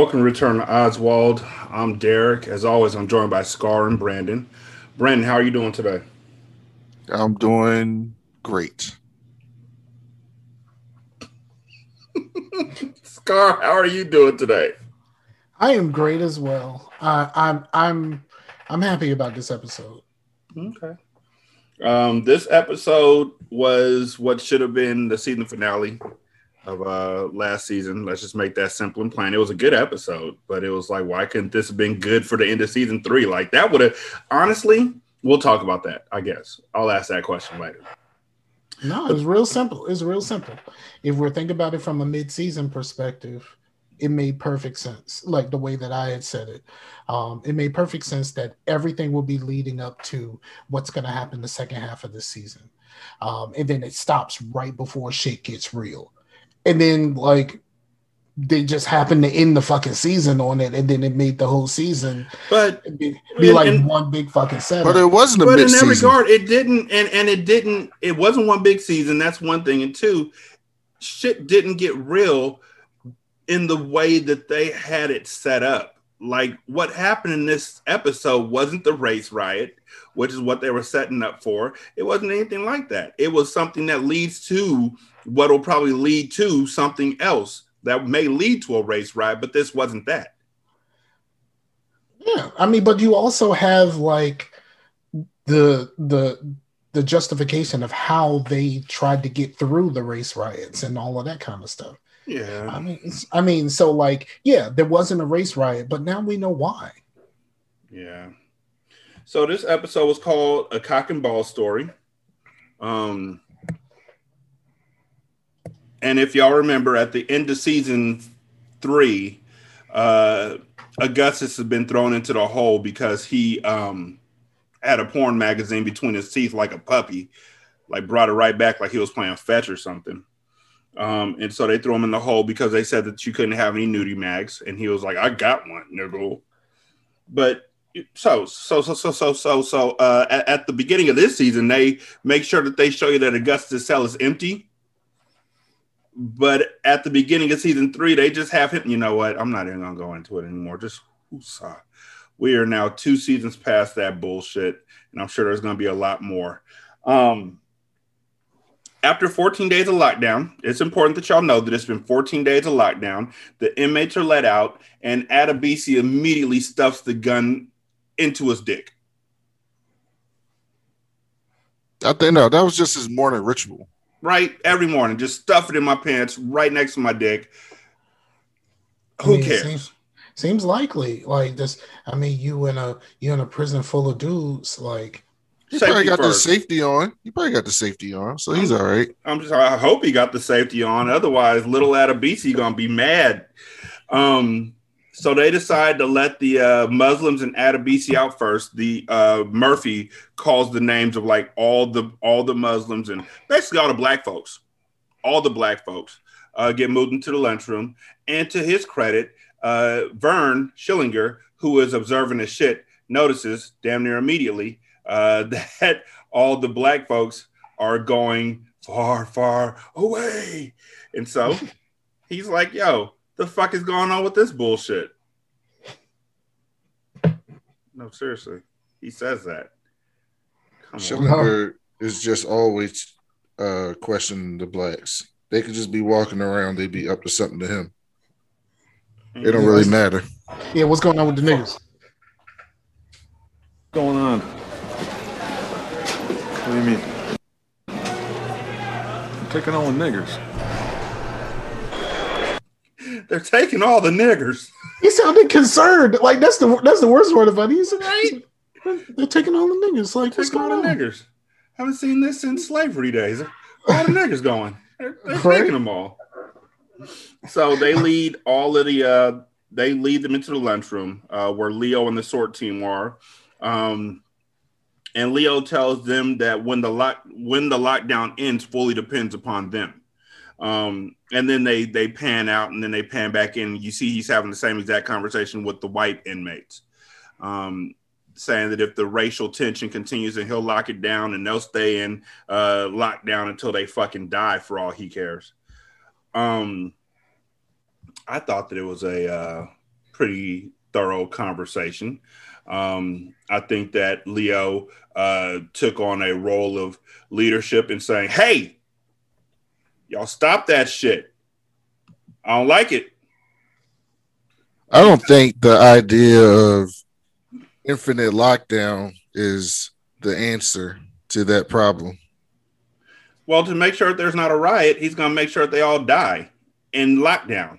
Welcome to Return to Oswald. I'm Derek. As always, I'm joined by Scar and Brandon. Brandon, how are you doing today? I'm doing great. Scar, how are you doing today? I am great as well. Uh, I'm I'm I'm happy about this episode. Okay. Um, this episode was what should have been the season finale of uh last season. Let's just make that simple and plain. It was a good episode, but it was like, why couldn't this have been good for the end of season three? Like that would have honestly, we'll talk about that, I guess. I'll ask that question later. No, it's real simple. It's real simple. If we're thinking about it from a mid-season perspective, it made perfect sense. Like the way that I had said it, um, it made perfect sense that everything will be leading up to what's going to happen the second half of the season, um, and then it stops right before shit gets real, and then like they just happened to end the fucking season on it, and then it made the whole season. But be, be and- like and- one big fucking setup. But it wasn't a but in that regard, it didn't, and and it didn't. It wasn't one big season. That's one thing, and two, shit didn't get real in the way that they had it set up. Like what happened in this episode wasn't the race riot, which is what they were setting up for. It wasn't anything like that. It was something that leads to what will probably lead to something else that may lead to a race riot, but this wasn't that. Yeah, I mean, but you also have like the the the justification of how they tried to get through the race riots and all of that kind of stuff. Yeah. I mean, I mean, so like, yeah, there wasn't a race riot, but now we know why. Yeah. So this episode was called a cock and ball story. Um and if y'all remember at the end of season three, uh Augustus has been thrown into the hole because he um had a porn magazine between his teeth like a puppy, like brought it right back like he was playing fetch or something. Um, and so they threw him in the hole because they said that you couldn't have any nudie mags, and he was like, "I got one, nigga." But so so so so so so so uh, at, at the beginning of this season, they make sure that they show you that Augustus' cell is empty. But at the beginning of season three, they just have him. You know what? I'm not even gonna go into it anymore. Just woosah. We are now two seasons past that bullshit, and I'm sure there's gonna be a lot more. Um, after 14 days of lockdown, it's important that y'all know that it's been 14 days of lockdown. The inmates are let out, and Adebisi immediately stuffs the gun into his dick. I think no, that was just his morning ritual. Right every morning, just stuff it in my pants, right next to my dick. I Who mean, cares? Seems, seems likely. Like this. I mean, you in a you in a prison full of dudes. Like, He probably Safety got the safety on. He probably got the safety on, so he's all right. I'm just. I hope he got the safety on. Otherwise, little Adebisi gonna be mad. Um. So they decide to let the uh, Muslims and Adebisi out first. The uh, Murphy calls the names of like all the all the Muslims and basically all the black folks. All the black folks uh, get moved into the lunchroom. And to his credit, uh, Vern Schillinger, who is observing the shit, notices damn near immediately uh, that all the black folks are going far, far away. And so he's like, yo, the fuck is going on with this bullshit? No, seriously. He says that. Come on. Is just always uh questioning the blacks. They could just be walking around, they'd be up to something to him. It don't really matter. yeah, what's going on with the niggas? going on? What do you mean? I'm taking all the niggers. They're taking all the niggers. He sounded concerned. Like that's the that's the worst part about it. He's right. They're taking all the niggers. Like what's Taking all going the on? niggers. Haven't seen this since slavery days. Where all the niggers going? They're, they're Right. taking them all. So they lead all of the uh they lead them into the lunchroom uh where Leo and the sort team are. Um and Leo tells them that when the lock when the lockdown ends fully depends upon them. Um and then they they pan out and then they pan back in. You see he's having the same exact conversation with the white inmates. Um saying that if the racial tension continues and he'll lock it down and they'll stay in uh lockdown until they fucking die for all he cares. Um I thought that it was a uh pretty thorough conversation. Um, I think that Leo uh, took on a role of leadership in saying, "Hey, y'all stop that shit. I don't like it." I don't think the idea of infinite lockdown is the answer to that problem. Well, to make sure that there's not a riot, he's going to make sure that they all die in lockdown.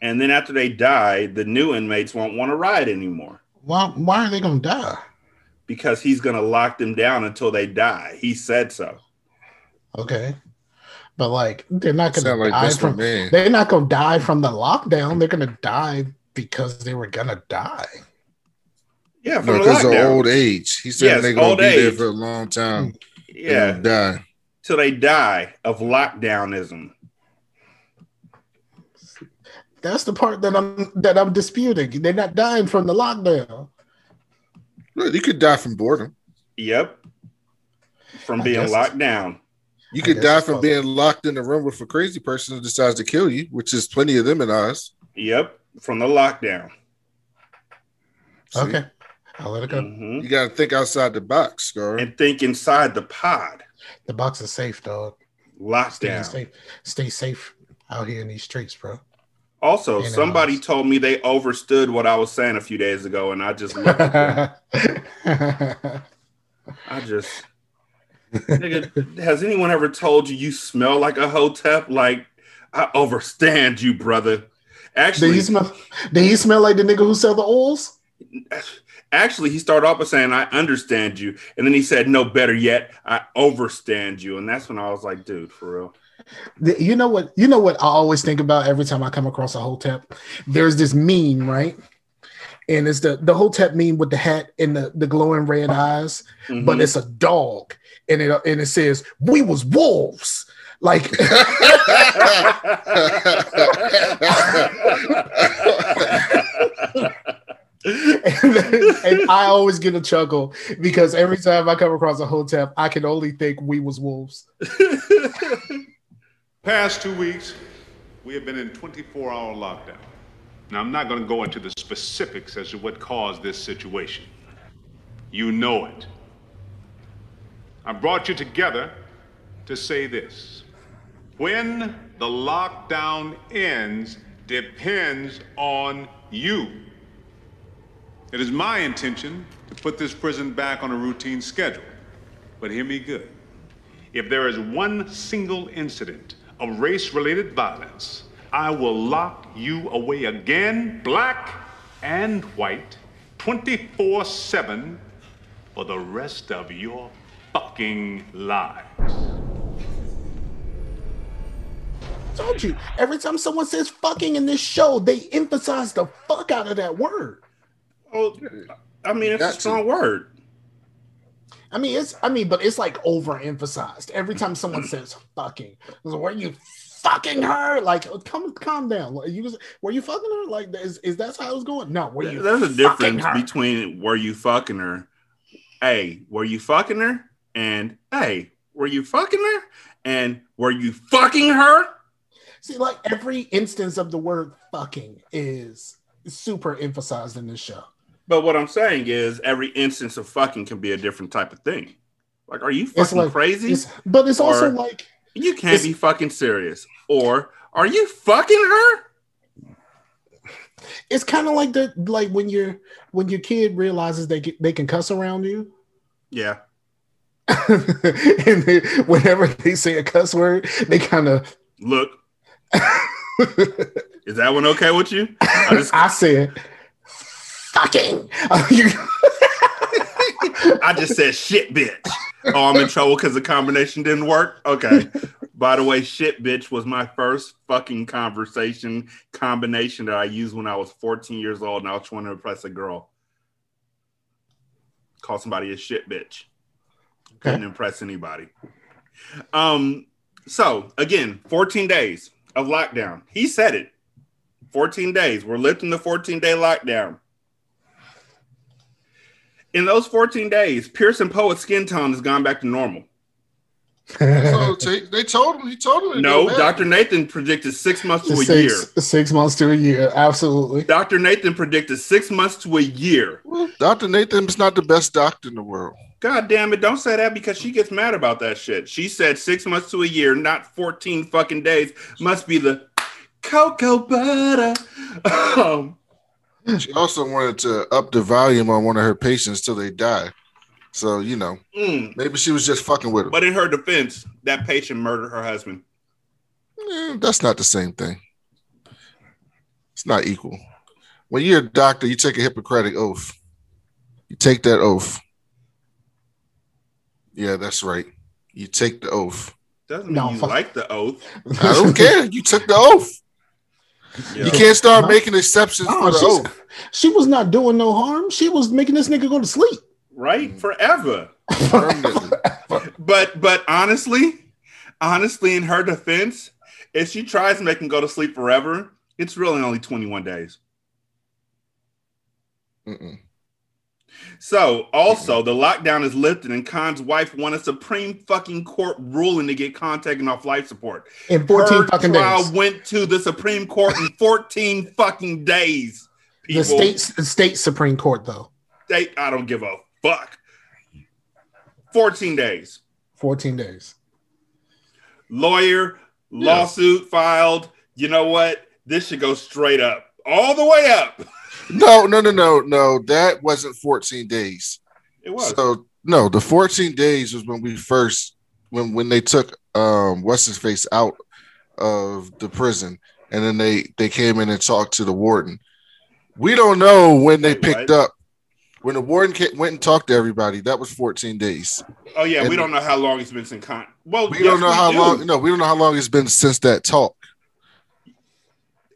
And then after they die, the new inmates won't want to riot anymore. Why, why are they going to die? Because he's going to lock them down until they die. He said so. Okay. But like they're not gonna like die Mr. from Man. they're not going to die from the lockdown. They're going to die because they were going to die. Yeah, from No, the because of old age. He said Yes, they're gonna old be there for a long time. yeah, die. till they die of lockdownism. That's the part that I'm that I'm disputing. They're not dying from the lockdown. Look, you could die from boredom. Yep. From I being locked down. You could die from both. being locked in a room with a crazy person who decides to kill you, which is plenty of them in Oz. Yep. From the lockdown. See? Okay. I'll let it go. Mhm. You got to think outside the box, Scar. And think inside the pod. The box is safe, dog. Stay Lockdown. safe. Stay safe out here in these streets, bro. Also, In somebody house. told me they overstood what I was saying a few days ago, and I just looked. I just nigga, has anyone ever told you you smell like a hotep? Like I overstand you, brother. Did Actually, he smell? Did he smell like the nigga who sell the oils? actually, he started off by saying, "I understand you," and then he said, "No, better yet, I overstand you." And that's when I was like, "Dude, for real." You know what? You know what I always think about every time I come across a hotep. There's this meme, right? And it's the the hotep meme with the hat and the, the glowing red eyes, Mhm. but it's a dog, and it and it says, "We was wolves." Like and, and I always get a chuckle because every time I come across a hotep, I can only think we was wolves. Past two weeks, we have been in 24 hour lockdown. Now, I'm not going to go into the specifics as to what caused this situation. You know it. I brought you together to say this when the lockdown ends depends on you. It is my intention to put this prison back on a routine schedule. But hear me good. If there is one single incident of race related violence, I will lock you away again, black and white, 24 7 for the rest of your fucking lives. told you every time someone says fucking in this show, they emphasize the fuck out of that word. Well, I mean, it's a Got to. strong word. I mean, it's I mean, but it's like overemphasized. Every time someone says fucking, it's like, you fucking her? Like, oh, come calm down. Like, you was, were you fucking her? Like, is, is that how it was going? No, were you There's a difference her? between were you fucking her, hey, were you fucking her, and hey, were you fucking her, and were you fucking her? See, like every instance of the word fucking is super emphasized in this show. But what I'm saying is, every instance of fucking can be a different type of thing. Like, are you It's fucking like crazy? It's, but it's also like You can't it's- be fucking serious. Or are you fucking her? it's kind of like the like when your when your kid realizes they get, they can cuss around you. Yeah. and they, whenever they say a cuss word, they kind of. Look, is that one okay with you? I just I said, "Fucking." I just said shit bitch. Oh, I'm in trouble because the combination didn't work. Okay. By the way, shit bitch was my first fucking conversation combination that I used when I was 14 years old and I was trying to impress a girl. Call somebody a shit bitch. Couldn't impress anybody. Um, so again, 14 days of lockdown. He said it. 14 days. We're lifting the 14 day lockdown. In those 14 days, Pearson Poet's skin tone has gone back to normal. That's all. They told him. He told him. No. Dr. Nathan predicted six months to a year. six months to a year. Absolutely. Dr. Nathan predicted six months to a year. Well, Dr. Nathan's not the best doctor in the world. God damn it, don't say that because she gets mad about that shit. She said six months to a year, not 14 fucking days. Must be the cocoa butter. Um, She also wanted to up the volume on one of her patients till they die. So you know, mm. maybe she was just fucking with him. But in her defense, that patient murdered her husband. Eh, that's not the same thing. It's not equal. When you're a doctor, you take a Hippocratic oath. You take that oath. Yeah, that's right. You take the oath. Doesn't mean No, you fuck. like the oath. I don't care. You took the oath. Yeah. You can't start No. making exceptions No, for the oath. She was not doing no harm. She was making this nigga go to sleep. Right? Mm. Forever. But but honestly, honestly, in her defense, if she tries to make him go to sleep forever, it's really only 21 days. Mm-mm. So also the lockdown is lifted and Khan's wife won a Supreme fucking Court ruling to get Khan taken off life support. In 14 Her fucking trial days. went to the Supreme Court in 14 fucking days. People, The state the state Supreme Court, though. state, I don't give a fuck. 14 days. 14 days. Lawyer, lawsuit filed. You know what? This should go straight up, all the way up. No, no, no, no, no. That wasn't 14 days. It was. So no, the 14 days was when we first when when they took um what's his face out of the prison and then they they came in and talked to the warden. We don't know when they Wait, picked what? up when the warden ca- went and talked to everybody. That was 14 days. oh yeah, we don't know how long it's been since con. Well, We yes, don't know how do. long. No, we don't know how long it's been since that talk.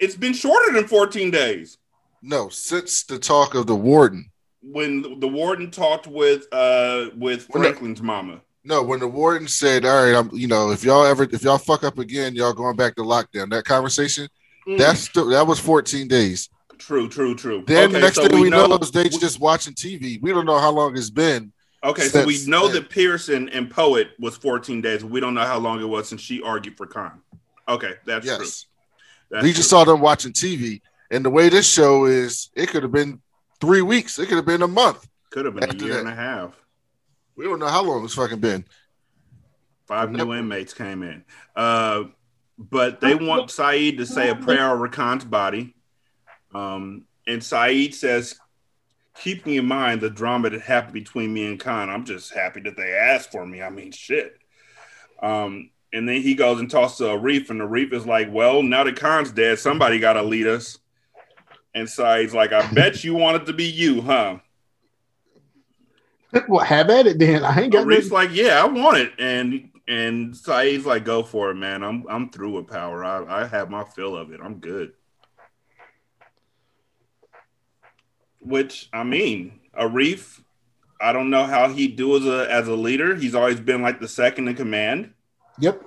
It's been shorter than 14 days. No, since the talk of the warden. When the warden talked with uh with When the- Franklin's mama. No, when the warden said, "All right, I'm," you know, if y'all ever, if y'all fuck up again, y'all going back to lockdown. That conversation, Mm, that's the, that was 14 days. true, true, true. Then Okay, the next so thing we know, is they just watching TV. We don't know how long it's been. Okay, so we know then. that Pearson and Poet was 14 days. We don't know how long it was since she argued for Khan. Okay, that's true. yes, That's we just true. saw them watching TV, and the way this show is, it could have been three weeks. It could have been a month. could have been a year that. and a half. We don't know how long it's fucking been. Five new inmates came in. Uh, but they want Saeed to say a prayer over Khan's body. Um, and Saeed says, keeping in mind the drama that happened between me and Khan, I'm just happy that they asked for me. I mean, shit. Um, and then he goes and talks to Arif, and Arif is like, well, now that Khan's dead, somebody got to lead us. And Saeed's like, I bet you want it to be you, huh? Well, have at it then. I ain't got Reef's nothing. like, yeah, I want it, and and Saeed's like, go for it, man. I'm I'm through with power. I I have my fill of it. I'm good. Which I mean, Arif, I don't know how he do as a as a leader. He's always been like the second in command, Yep.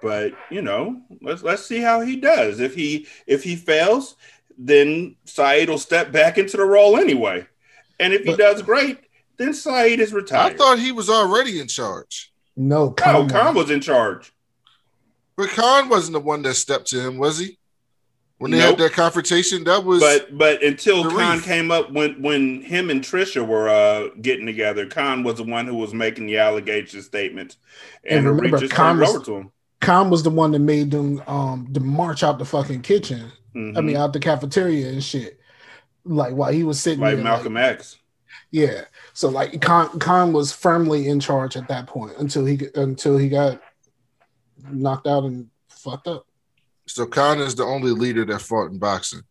but you know, let's let's see how he does. If he if he fails, then Saeed will step back into the role anyway. And if he But- does great, then Saeed is retired. I thought he was already in charge, No, no, Khan. Khan was in charge. but Khan wasn't the one that stepped to him, was he? When they Nope. had that confrontation, that was but but until Sharif. Khan came up when when him and Trisha were uh getting together, Khan was the one who was making the allegation statements, and, And remember, Khan was- over to him. Khan was the one that made them um to march out the fucking kitchen. I Mhm. mean, out the cafeteria and shit. Like while he was sitting like there, Malcolm X. Yeah. So like Khan Khan was firmly in charge at that point until he until he got knocked out and fucked up. So Khan is the only leader that fought in boxing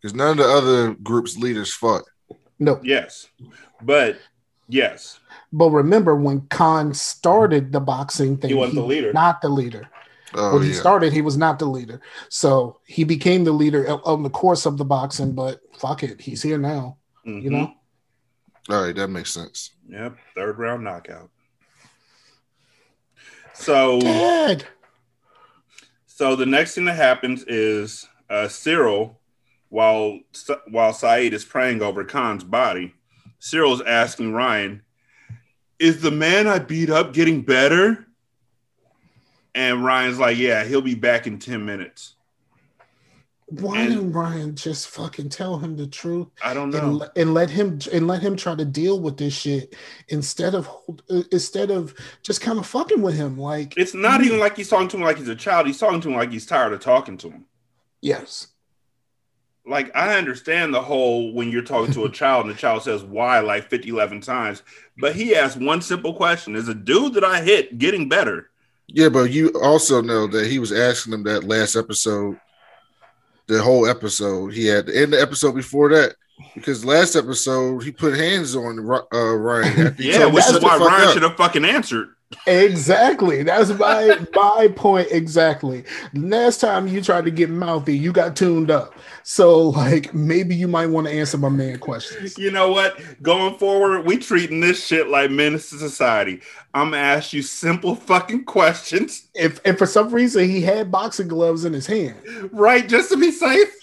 because none of the other groups' leaders fought. No. Yes, but yes, But remember when Khan started the boxing thing, He wasn't the leader. Not the leader. Oh when he yeah, started, he was not the leader. So he became the leader on the course of the boxing, but fuck it, he's here now. Mhm. You know? all right, that makes sense. Yep, third round knockout. So Dad. So the next thing that happens is uh, Cyril, while while Saeed is praying over Khan's body, Cyril's asking Ryan, "Is the man I beat up getting better?" And Ryan's like, yeah, he'll be back in 10 minutes. Why And- didn't Ryan just fucking tell him the truth I don't know. le- and let him and let him try to deal with this shit instead of uh, instead of just kind of fucking with him? Like It's not even like he's talking to him like he's a child. He's talking to him like he's tired of talking to him. yes, Like, I understand the whole when you're talking to a child and the child says why like 50, 11 times, but he asked one simple question Is a dude that I hit getting better? Yeah, but you also know that he was asking them that last episode, the whole episode. He had in the episode before that because last episode he put hands on uh, Ryan. Yeah, which is why Ryan should have fucking answered. Exactly. That's my my point exactly. Last time you tried to get mouthy, you got tuned up. So like maybe you might want to answer my man questions. You know what? Going forward, we treating this shit like menace to society. I'm gonna ask you simple fucking questions, If if for some reason he had boxing gloves in his hand, right? Just to be safe.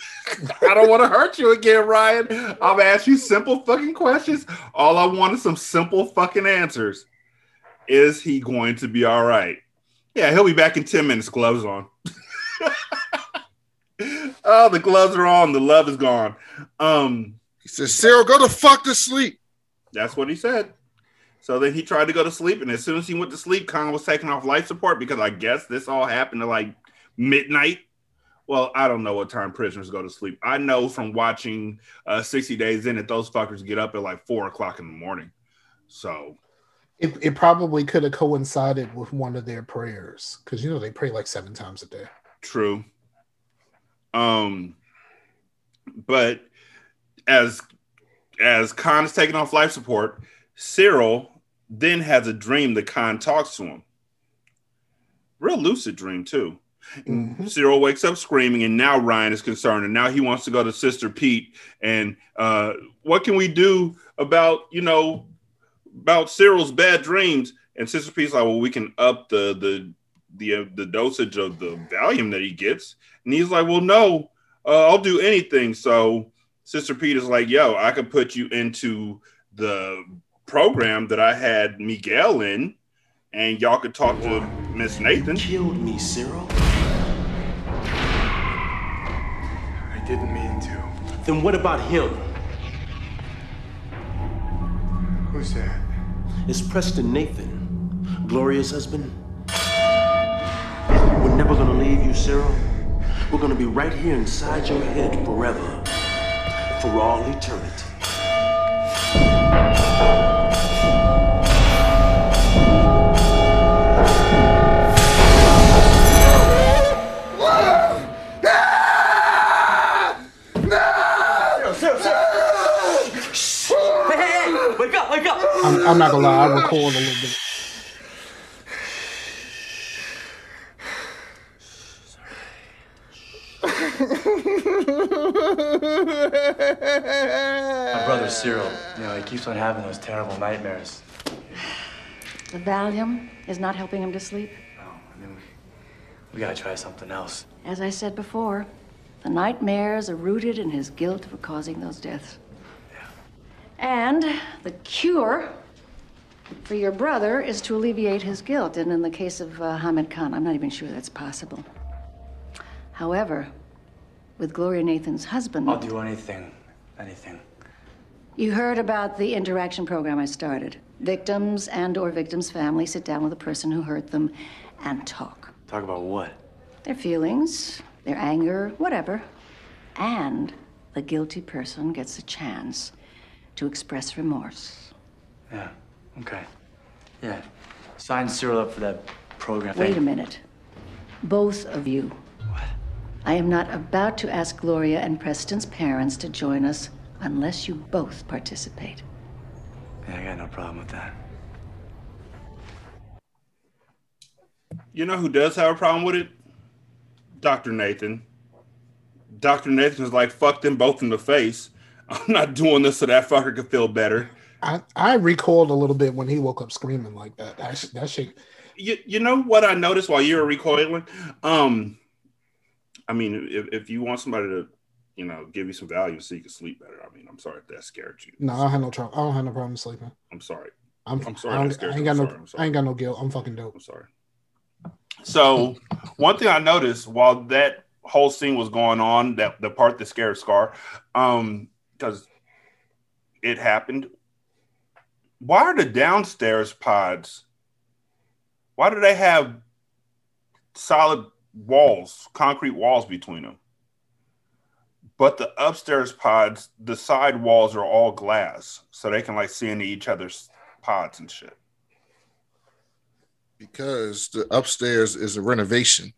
I don't want to hurt you again, Ryan. I'm gonna ask you simple fucking questions. All I want is some simple fucking answers. Is he going to be all right? Yeah, he'll be back in 10 minutes, gloves on. oh, the gloves are on, the love is gone. Um, He says, "Cyril, go the fuck to sleep." That's what he said. So then he tried to go to sleep, and as soon as he went to sleep, Khan was taking off life support because I guess this all happened at like midnight. Well, I don't know what time prisoners go to sleep. I know from watching uh, 60 Days In that those fuckers get up at like four o'clock in the morning. So it, it probably could have coincided with one of their prayers because you know they pray like seven times a day. true. Um, but as as Khan is taking off life support, Cyril then has a dream that Khan talks to him. Real lucid dream too. Mhm. Cyril wakes up screaming, and now Ryan is concerned, and now he wants to go to Sister Pete. And uh, what can we do about you know about Cyril's bad dreams? And Sister Pete's like, well, we can up the the the uh, the dosage of the Valium that he gets. And he's like, well, no, uh, I'll do anything. So Sister Pete is like, yo, I could put you into the program that I had Miguel in, and y'all could talk to Miss Nathan. killed me, Cyril. I didn't mean to. Then what about him? Who's that? It's Preston Nathan, Gloria's husband. We're never gonna leave you, Cyril. We're gonna be right here inside your head forever. For all eternity. I'm, I'm not gonna lie, I record a little bit. My brother Cyril, you know, he keeps on having those terrible nightmares. The Valium is not helping him to sleep. No, I mean, we, we gotta try something else. As I said before, the nightmares are rooted in his guilt for causing those deaths. And the cure for your brother is to alleviate his guilt. And in the case of uh, Hamid Khan, I'm not even sure that's possible. However, with Gloria Nathan's husband, I'll do anything, anything. you heard about the interaction program I started. Victims and or victims' family sit down with a person who hurt them and talk. Talk about what? their feelings, their anger, whatever. And the guilty person gets a chance to express remorse. Yeah, okay. Yeah, sign Cyril up for that program. Wait a minute. Both of you. What? I am not about to ask Gloria and Preston's parents to join us unless you both participate. Yeah, I got no problem with that. You know who does have a problem with it? Dr. Nathan. Dr. Nathan is like, fuck them both in the face. I'm not doing this so that fucker could feel better. I, I recoiled a little bit when he woke up screaming like that. That, sh- that shit. You, you know what I noticed while you were recoiling? Um, I mean, if, if you want somebody to, you know, give you some value so you can sleep better, I mean, I'm sorry if that scared you. No, I don't have no trouble. I don't have no problem sleeping. I'm sorry. I'm, I'm sorry I, ain't you. got I'm no. sorry. I ain't got no guilt. I'm fucking dope. I'm sorry. So one thing I noticed while that whole scene was going on, that the part that scared Scar, um, because it happened. Why are the downstairs pods? Why do they have solid walls, concrete walls between them? But the upstairs pods, the side walls are all glass, so they can like see into each other's pods and shit. Because the upstairs is a renovation.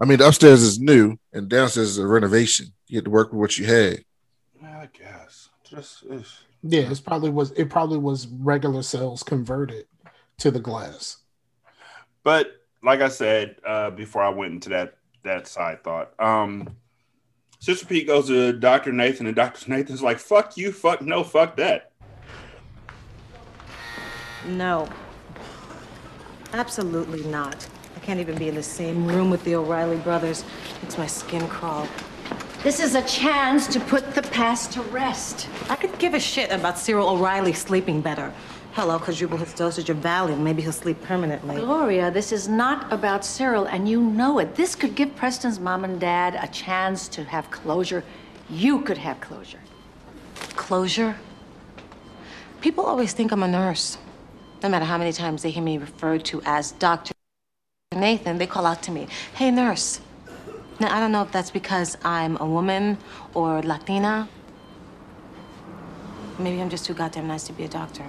I mean, the upstairs is new and downstairs is a renovation. You get to work with what you had. I guess. Just ugh. Yeah, it's probably was it probably was regular cells converted to the glass. But like I said uh, before I went into that that side thought, um, Sister Pete goes to Doctor Nathan, and Doctor Nathan's like, "Fuck you, fuck no, fuck that." No. Absolutely not. I can't even be in the same room with the O'Reilly brothers. Makes my skin crawl. This is a chance to put the past to rest. I could give a shit about Cyril O'Reilly sleeping better. Hell, I'll quadruple his dosage of Valium. Maybe he'll sleep permanently. Gloria, this is not about Cyril, and you know it. This could give Preston's mom and dad a chance to have closure. You could have closure. Closure? People always think I'm a nurse. No matter how many times they hear me referred to as Dr. Nathan, they call out to me, hey, nurse. Now, I don't know if that's because I'm a woman or Latina. Maybe I'm just too goddamn nice to be a doctor.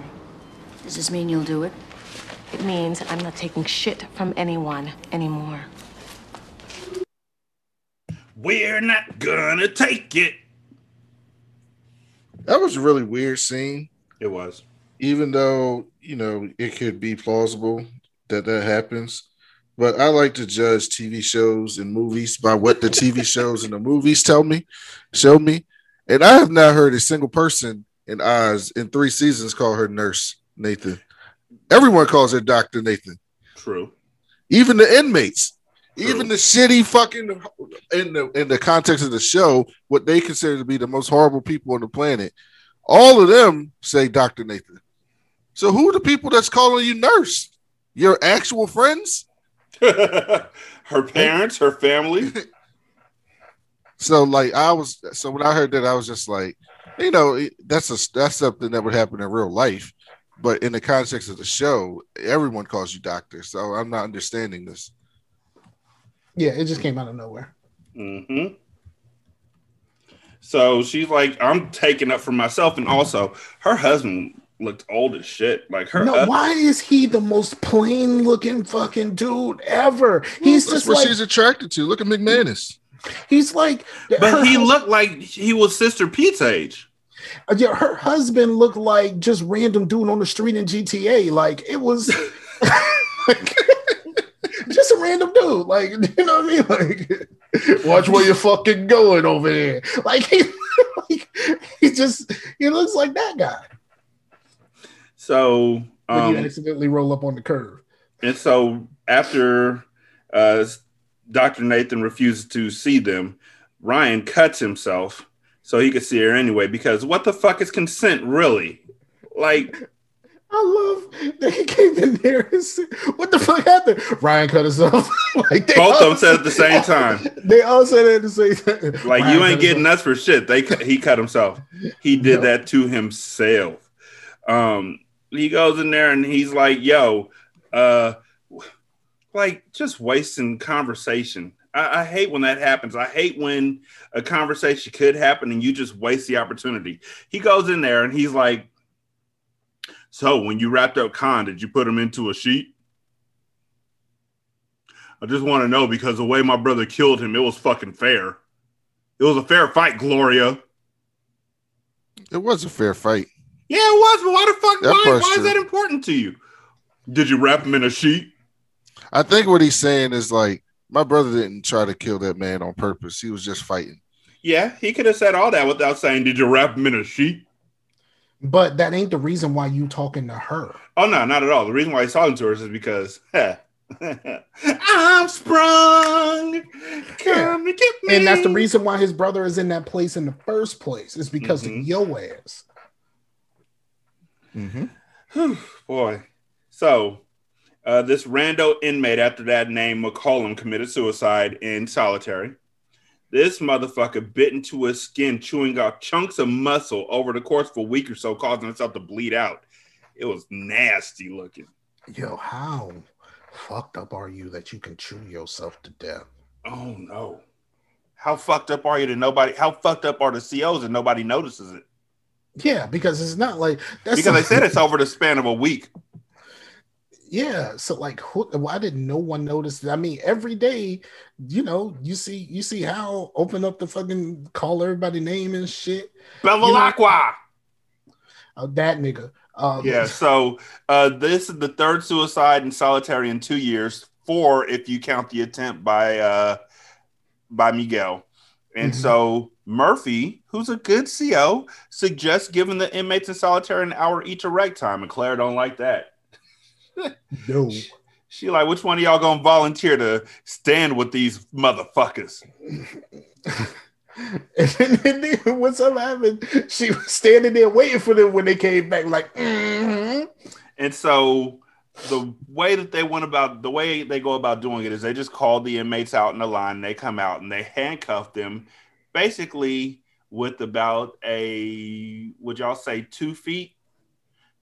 Does this mean you'll do it? It means I'm not taking shit from anyone anymore. We're not gonna take it. That was a really weird scene. It was. Even though, you know, it could be plausible that that happens. But I like to judge TV shows and movies by what the TV shows and the movies tell me, show me. And I have not heard a single person in Oz in three seasons call her nurse Nathan. Everyone calls her Dr. Nathan. True. Even the inmates, even the shitty fucking in the in the context of the show, what they consider to be the most horrible people on the planet, all of them say Dr. Nathan. So who are the people that's calling you nurse? Your actual friends? her parents, her family. So like I was so when I heard that I was just like, you know, that's a that's something that would happen in real life. But in the context of the show, everyone calls you doctor. So I'm not understanding this. Yeah, it just came out of nowhere. hmm So she's like, I'm taking up for myself, and also her husband looked old as shit. Like her. No, hus- why is he the most plain looking fucking dude ever? He's That's just what like she's attracted to. Look at McManus. he's like But he hus- looked like he was Sister Pete's age. Uh, yeah, her husband looked like just random dude on the street in GTA. Like it was just a random dude. Like you know what I mean? Like watch where you're fucking going over there. Like he, like, he just he looks like that guy So, when um, you accidentally roll up on the curve. and so after uh, Dr. Nathan refuses to see them, Ryan cuts himself so he could see her anyway. Because what the fuck is consent really? Like, I love that he came in there and said, "What the fuck happened?" Ryan cut himself. like both of them said at the same time. They all said it at the same time. Like Ryan you ain't getting us for shit. They cut- he cut himself. He did No. that to himself. Um, he goes in there and he's like, "Yo, uh, like just wasting conversation." I, I hate when that happens. I hate when a conversation could happen and you just waste the opportunity. He goes in there and he's like, "So when you wrapped up Khan, did you put him into a sheet?" I just want to know because the way my brother killed him, it was fucking fair. It was a fair fight, Gloria. It was a fair fight. Yeah, it was, but why the fuck? That Why, part's why is that important to you? Did you wrap him in a sheet? I think what he's saying is like, my brother didn't try to kill that man on purpose. He was just fighting. Yeah, he could have said all that without saying, "Did you wrap him in a sheet?" But that ain't the reason why you talking to her. Oh no, not at all. The reason why he's talking to her is because heh, I'm sprung. Come to get me. And that's the reason why his brother is in that place in the first place. Is because Mhm. of yo ass. Mm-hmm. Whew, boy. So, Uh, this rando inmate after that name, McCollum, committed suicide in solitary. This motherfucker bit into his skin, chewing off chunks of muscle over the course of a week or so, causing himself to bleed out. It was nasty looking. Yo, how fucked up are you that you can chew yourself to death? Oh no. How fucked up are you that nobody how fucked up are the COs and nobody notices it? Yeah, because it's not like that's because they said it's over the span of a week. Yeah, so like, who, why did no one notice? I mean, every day, you know, you see, you see how open up the fucking call everybody name and shit. Bevilaqua. Oh, that nigga. Um, yeah. So uh, this is the third suicide in solitary in two years. Four if you count the attempt by uh, by Miguel. And mm-hmm. so Murphy, who's a good CO, suggests giving the inmates in solitary an hour each erect time, and Claire don't like that. no. She, she like, which one of y'all gonna volunteer to stand with these motherfuckers? and, then, then what's up happened? She was standing there waiting for them when they came back, like, mm-hmm. and so the way that they went about the way they go about doing it is they just call the inmates out in the line, they come out and they handcuff them basically with about a would y'all say two feet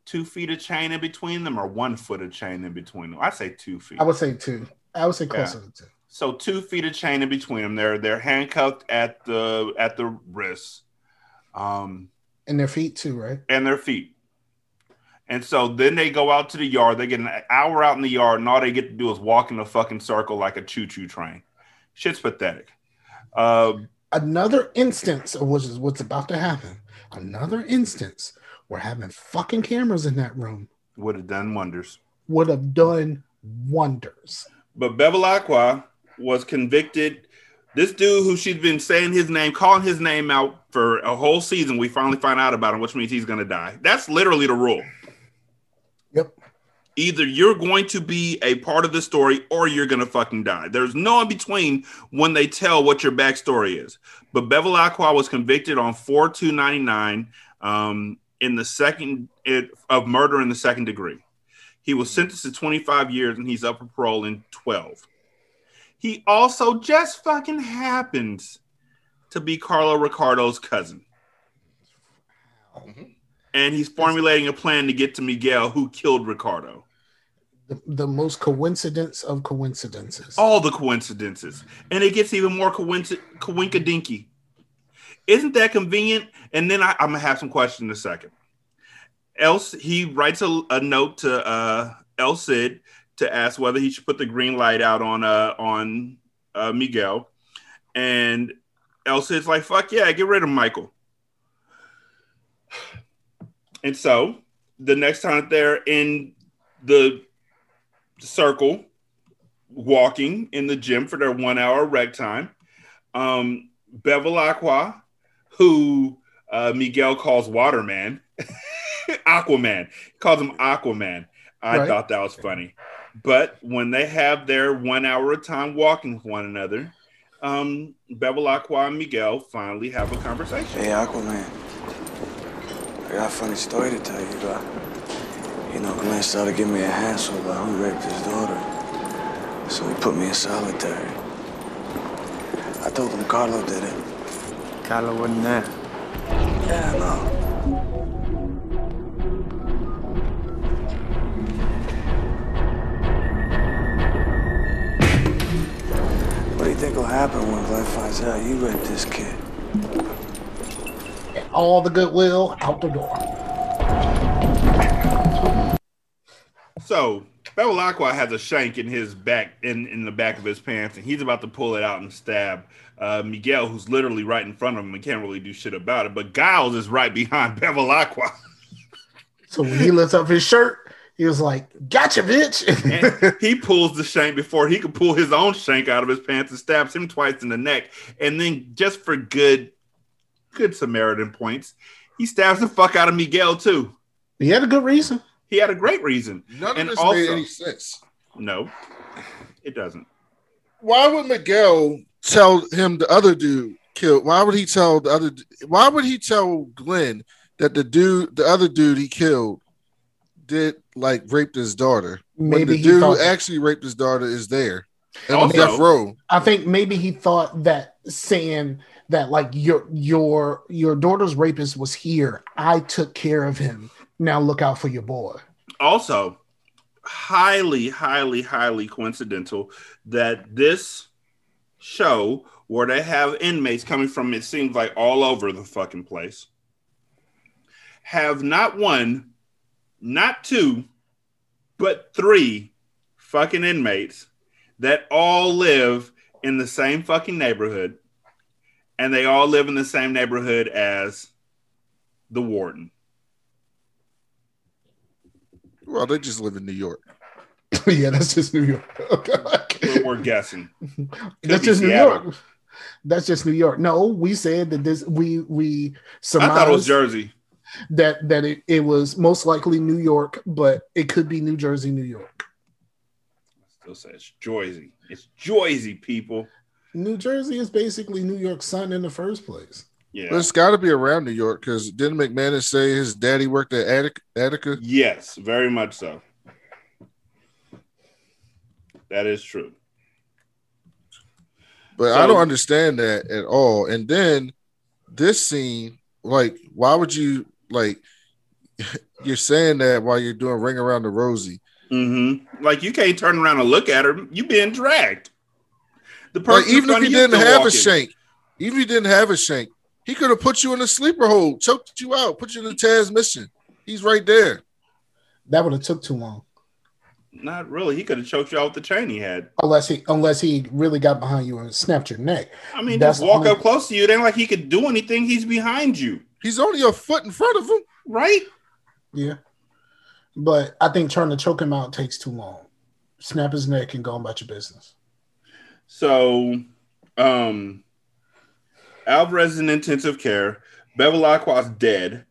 two feet of chain in between them or one foot of chain in between them? I say two feet. I would say two. I would say closer yeah. to two. So two feet of chain in between them. They're they're handcuffed at the at the wrists um and their feet too right? and their feet. And so then they go out to the yard. They get an hour out in the yard and all they get to do is walk in a fucking circle like a choo-choo train. Shit's pathetic. Uh, another instance of what is what's about to happen. Another instance where having fucking cameras in that room would have done wonders. Would have done wonders. But Bevilaqua was convicted. This dude who she's been saying his name, calling his name out for a whole season, we finally find out about him, which means he's gonna die. That's literally the rule. Either you're going to be a part of the story or you're going to fucking die. There's no in between when they tell what your backstory is. But Bevilaqua was convicted on 4299 um, in the second it, of murder in the second degree. He was sentenced to 25 years and he's up for parole in 12. He also just fucking happens to be Carlo Ricardo's cousin. Mm-hmm and he's formulating a plan to get to Miguel, who killed Ricardo. The, the most coincidence of coincidences. All the coincidences, and it gets even more coinc- coinkadinky. Isn't that convenient? And then I, am gonna have some questions in a second. Else, he writes a, a note to uh, El Cid to ask whether he should put the green light out on uh, on uh, Miguel, and El Cid's like, "Fuck yeah, get rid of Michael." And so the next time they're in the circle, walking in the gym for their one hour rec time, um, Bevilaqua, who uh, Miguel calls Waterman, Aquaman, calls him Aquaman. I right. thought that was funny. But when they have their one hour of time walking with one another, um, Bevilaqua and Miguel finally have a conversation. Hey, Aquaman. I got a funny story to tell you about. You know, Glynn started giving me a hassle about who raped his daughter. So he put me in solitary. I told him Carlo did it. Carlo wasn't there. Yeah, no. What do you think will happen when Glynn finds out you raped this kid? All the goodwill out the door. So Bevilaqua has a shank in his back in, in the back of his pants, and he's about to pull it out and stab uh, Miguel, who's literally right in front of him and can't really do shit about it. But Giles is right behind Bevilaqua. so when he lifts up his shirt, he was like, "Gotcha, bitch!" he pulls the shank before he could pull his own shank out of his pants and stabs him twice in the neck. And then, just for good good Samaritan points. He stabs the fuck out of Miguel too. He had a good reason. He had a great reason. None and of this also, made any sense. No, it doesn't. Why would Miguel tell him the other dude killed? Why would he tell the other? Why would he tell Glynn that the dude, the other dude he killed, did like raped his daughter. when Maybe the he dude who actually raped his daughter is there on Also- death row. I think maybe he thought that saying that like your your your daughter's rapist was here. I took care of him. Now look out for your boy. also highly highly highly coincidental that this show where they have inmates coming from it seems like all over the fucking place have not one not two but three fucking inmates that all live in the same fucking neighborhood and they all live in the same neighborhood as the warden Well, they just live in New York. yeah, that's just New York. we're, we're guessing that's be just New York. That's just New York. No, we said that this we we i surmised thought it was jersey that that it, it was most likely New York, but it could be New Jersey, New York. Still says Jersey. It's Jersey, people. New Jersey is basically New York's son in the first place. Yeah. But it's got to be around New York because didn't McManus say his daddy worked at Attic- Attica? Yes, very much so. That is true. But So- I don't understand that at all. And then this scene, like, why would you like? You're saying that while you're doing Ring Around the Rosie. Mm-hmm. Like you can't turn around and look at her. You being dragged. The Like, person in even if he didn't still have a walking. shank, even if he didn't have a shank, he could have put you in a sleeper hold, choked you out, put you in the transmission. He's right there. That would have took too long. Not really. He could have choked you out with the chain he had. Unless he unless he really got behind you and snapped your neck. I mean, That's just walk only- up close to you. It ain't like he could do anything. He's behind you, He's only a foot in front of him. right? Yeah. But I think trying to choke him out takes too long. Snap his neck and go about your business. So, um, Alvarez is in intensive care. Bevilaqua's dead.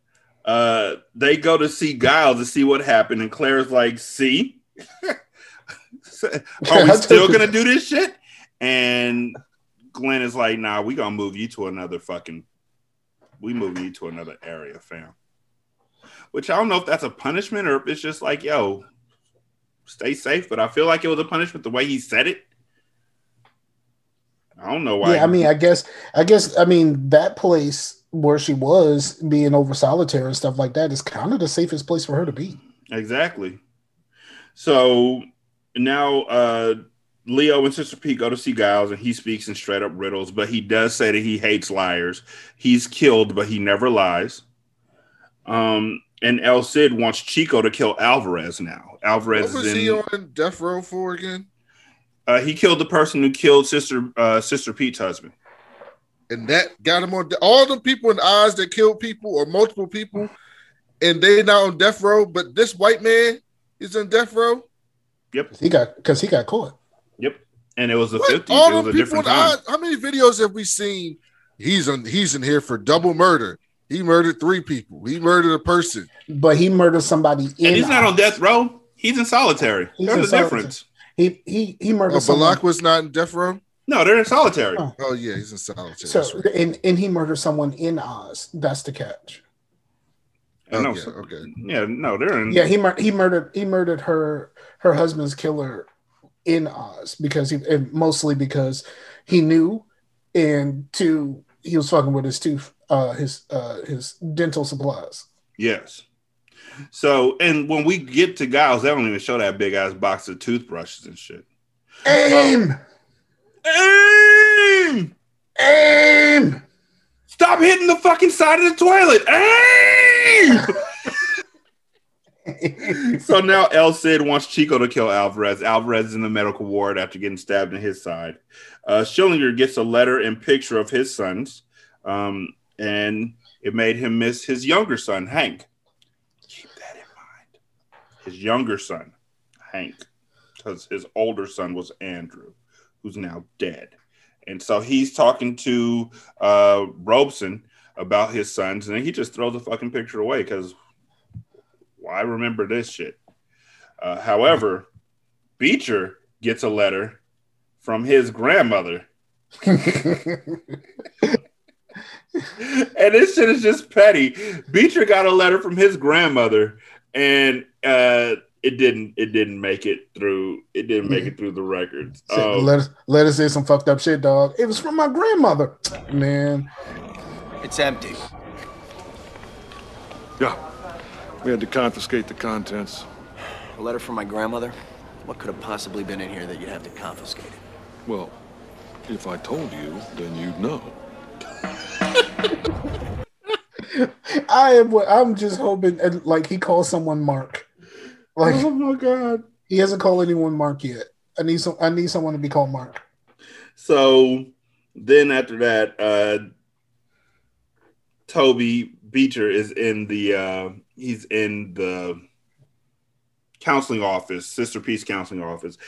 Uh, they go to see Giles to see what happened, and Claire's like, "See, are we still gonna do this shit?" And Glynn is like, "Nah, we gonna move you to another fucking. We moving you to another area, fam." Which I don't know if that's a punishment or if it's just like, "Yo, stay safe." But I feel like it was a punishment the way he said it. I don't know why. Yeah, I mean, I guess, I guess, I mean, that place where she was being over solitaire and stuff like that is kind of the safest place for her to be. Exactly. So now uh Leo and Sister Pete go to see Giles and he speaks in straight up riddles, but he does say that he hates liars. He's killed, but he never lies. Um and El Cid wants Chico to kill Alvarez now. Alvarez What is was he in on death row for again? Uh, he killed the person who killed Sister uh Sister Pete's husband. And that got him on de- all the people in Oz that killed people or multiple people, and they not on death row. But this white man is on death row. Yep. He got because he got caught. Yep. And it was the What? 50s. All It was the a people different in. Oz. How many videos have we seen? He's on. He's in here for double murder. He murdered three people. He murdered a person. But he murdered somebody in. And he's not on death row. He's in solitary. He's There's in a solitary. difference. He he he murdered Oh, someone. Balak was not in death row. No, they're in solitary. Oh. Oh yeah, he's in solitary. So right. and and he murdered someone in Oz. That's the catch. And no, Okay, okay. Yeah, no, they're in. Yeah, he mur- he murdered he murdered her her husband's killer in Oz because he and mostly because he knew and two he was fucking with his tooth uh his uh his dental supplies. Yes. So, and when we get to Giles, they don't even show that big ass box of toothbrushes and shit. Aim! Aim! Aim! Stop hitting the fucking side of the toilet. Aim! so now El Cid wants Chico to kill Alvarez. Alvarez is in the medical ward after getting stabbed in his side. Uh, Schillinger gets a letter and picture of his sons, um, and it made him miss his younger son, Hank. Keep that in mind. His younger son, Hank, because his older son was Andrew, who's now dead. And so he's talking to uh, Robson about his sons, and he just throws the fucking picture away because why remember this shit? Uh, however, Beecher gets a letter from his grandmother, and this shit is just petty. Beecher got a letter from his grandmother, and uh, it didn't. It didn't make it through. It didn't make it through the records. Um, let us let us say some fucked up shit, dog. It was from my grandmother, man. It's empty. Yeah. We had to confiscate the contents. A letter from my grandmother? What could have possibly been in here that you'd have to confiscate it? Well, if I told you, then you'd know. I am. I'm just hoping, and, like he calls someone Mark. Like, oh my god, he hasn't called anyone Mark yet. I need some. I need someone to be called Mark. So then after that, uh Toby Beecher is in the uh he's in the counseling office, Sister Pete's counseling office.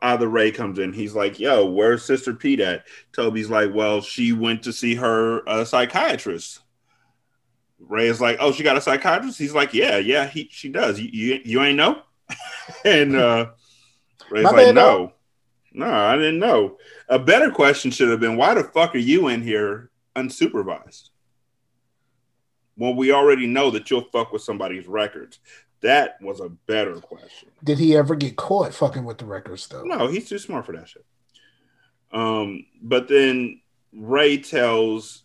Either Ray comes in, he's like, Yo, where's Sister Pete at? Toby's like, Well, she went to see her uh, psychiatrist. Ray is like, Oh, she got a psychiatrist? He's like, Yeah, yeah, he she does. You you, you ain't know? and uh Ray's My like, No. No, I didn't know. A better question should have been why the fuck are you in here unsupervised? Well, we already know that you'll fuck with somebody's records. That was a better question. Did he ever get caught fucking with the records though? No, he's too smart for that shit. Um, but then Ray tells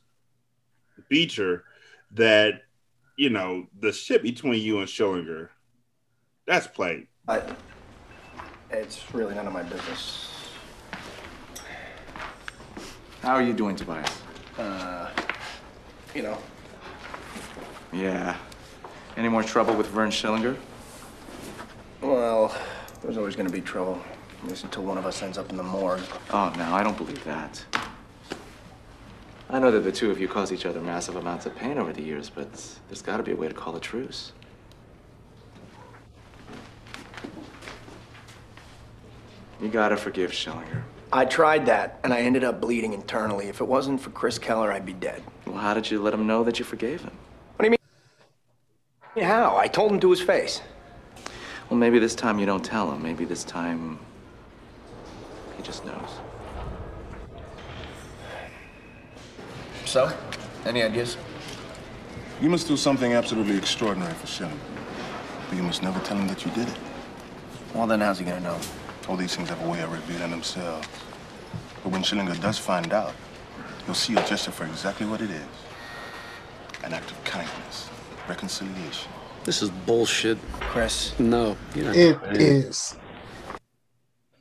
Beecher that you know the shit between you and Schillinger, that's played. I, it's really none of my business. How are you doing, Tobias? Uh, you know, Yeah. Any more trouble with Vern Schillinger? well, there's always going to be trouble. At least until one of us ends up in the morgue. Oh, no, I don't believe that. I know that the two of you caused each other massive amounts of pain over the years, but there's got to be a way to call a truce. You gotta forgive Schillinger. I tried that, and I ended up bleeding internally. If it wasn't for Chris Keller, I'd be dead. Well, how did you let him know that you forgave him? What do you mean? How? I told him to his face. Well, maybe this time you don't tell him. Maybe this time he just knows. So, any ideas? You must do something absolutely extraordinary for Schilling. But you must never tell him that you did it. Well, then how's he gonna know? All these things have a way of revealing themselves. But when Schillinger does find out, he'll see your gesture for exactly what it is. An act of kindness, reconciliation. This is bullshit. Chris. No. You're not It right. is.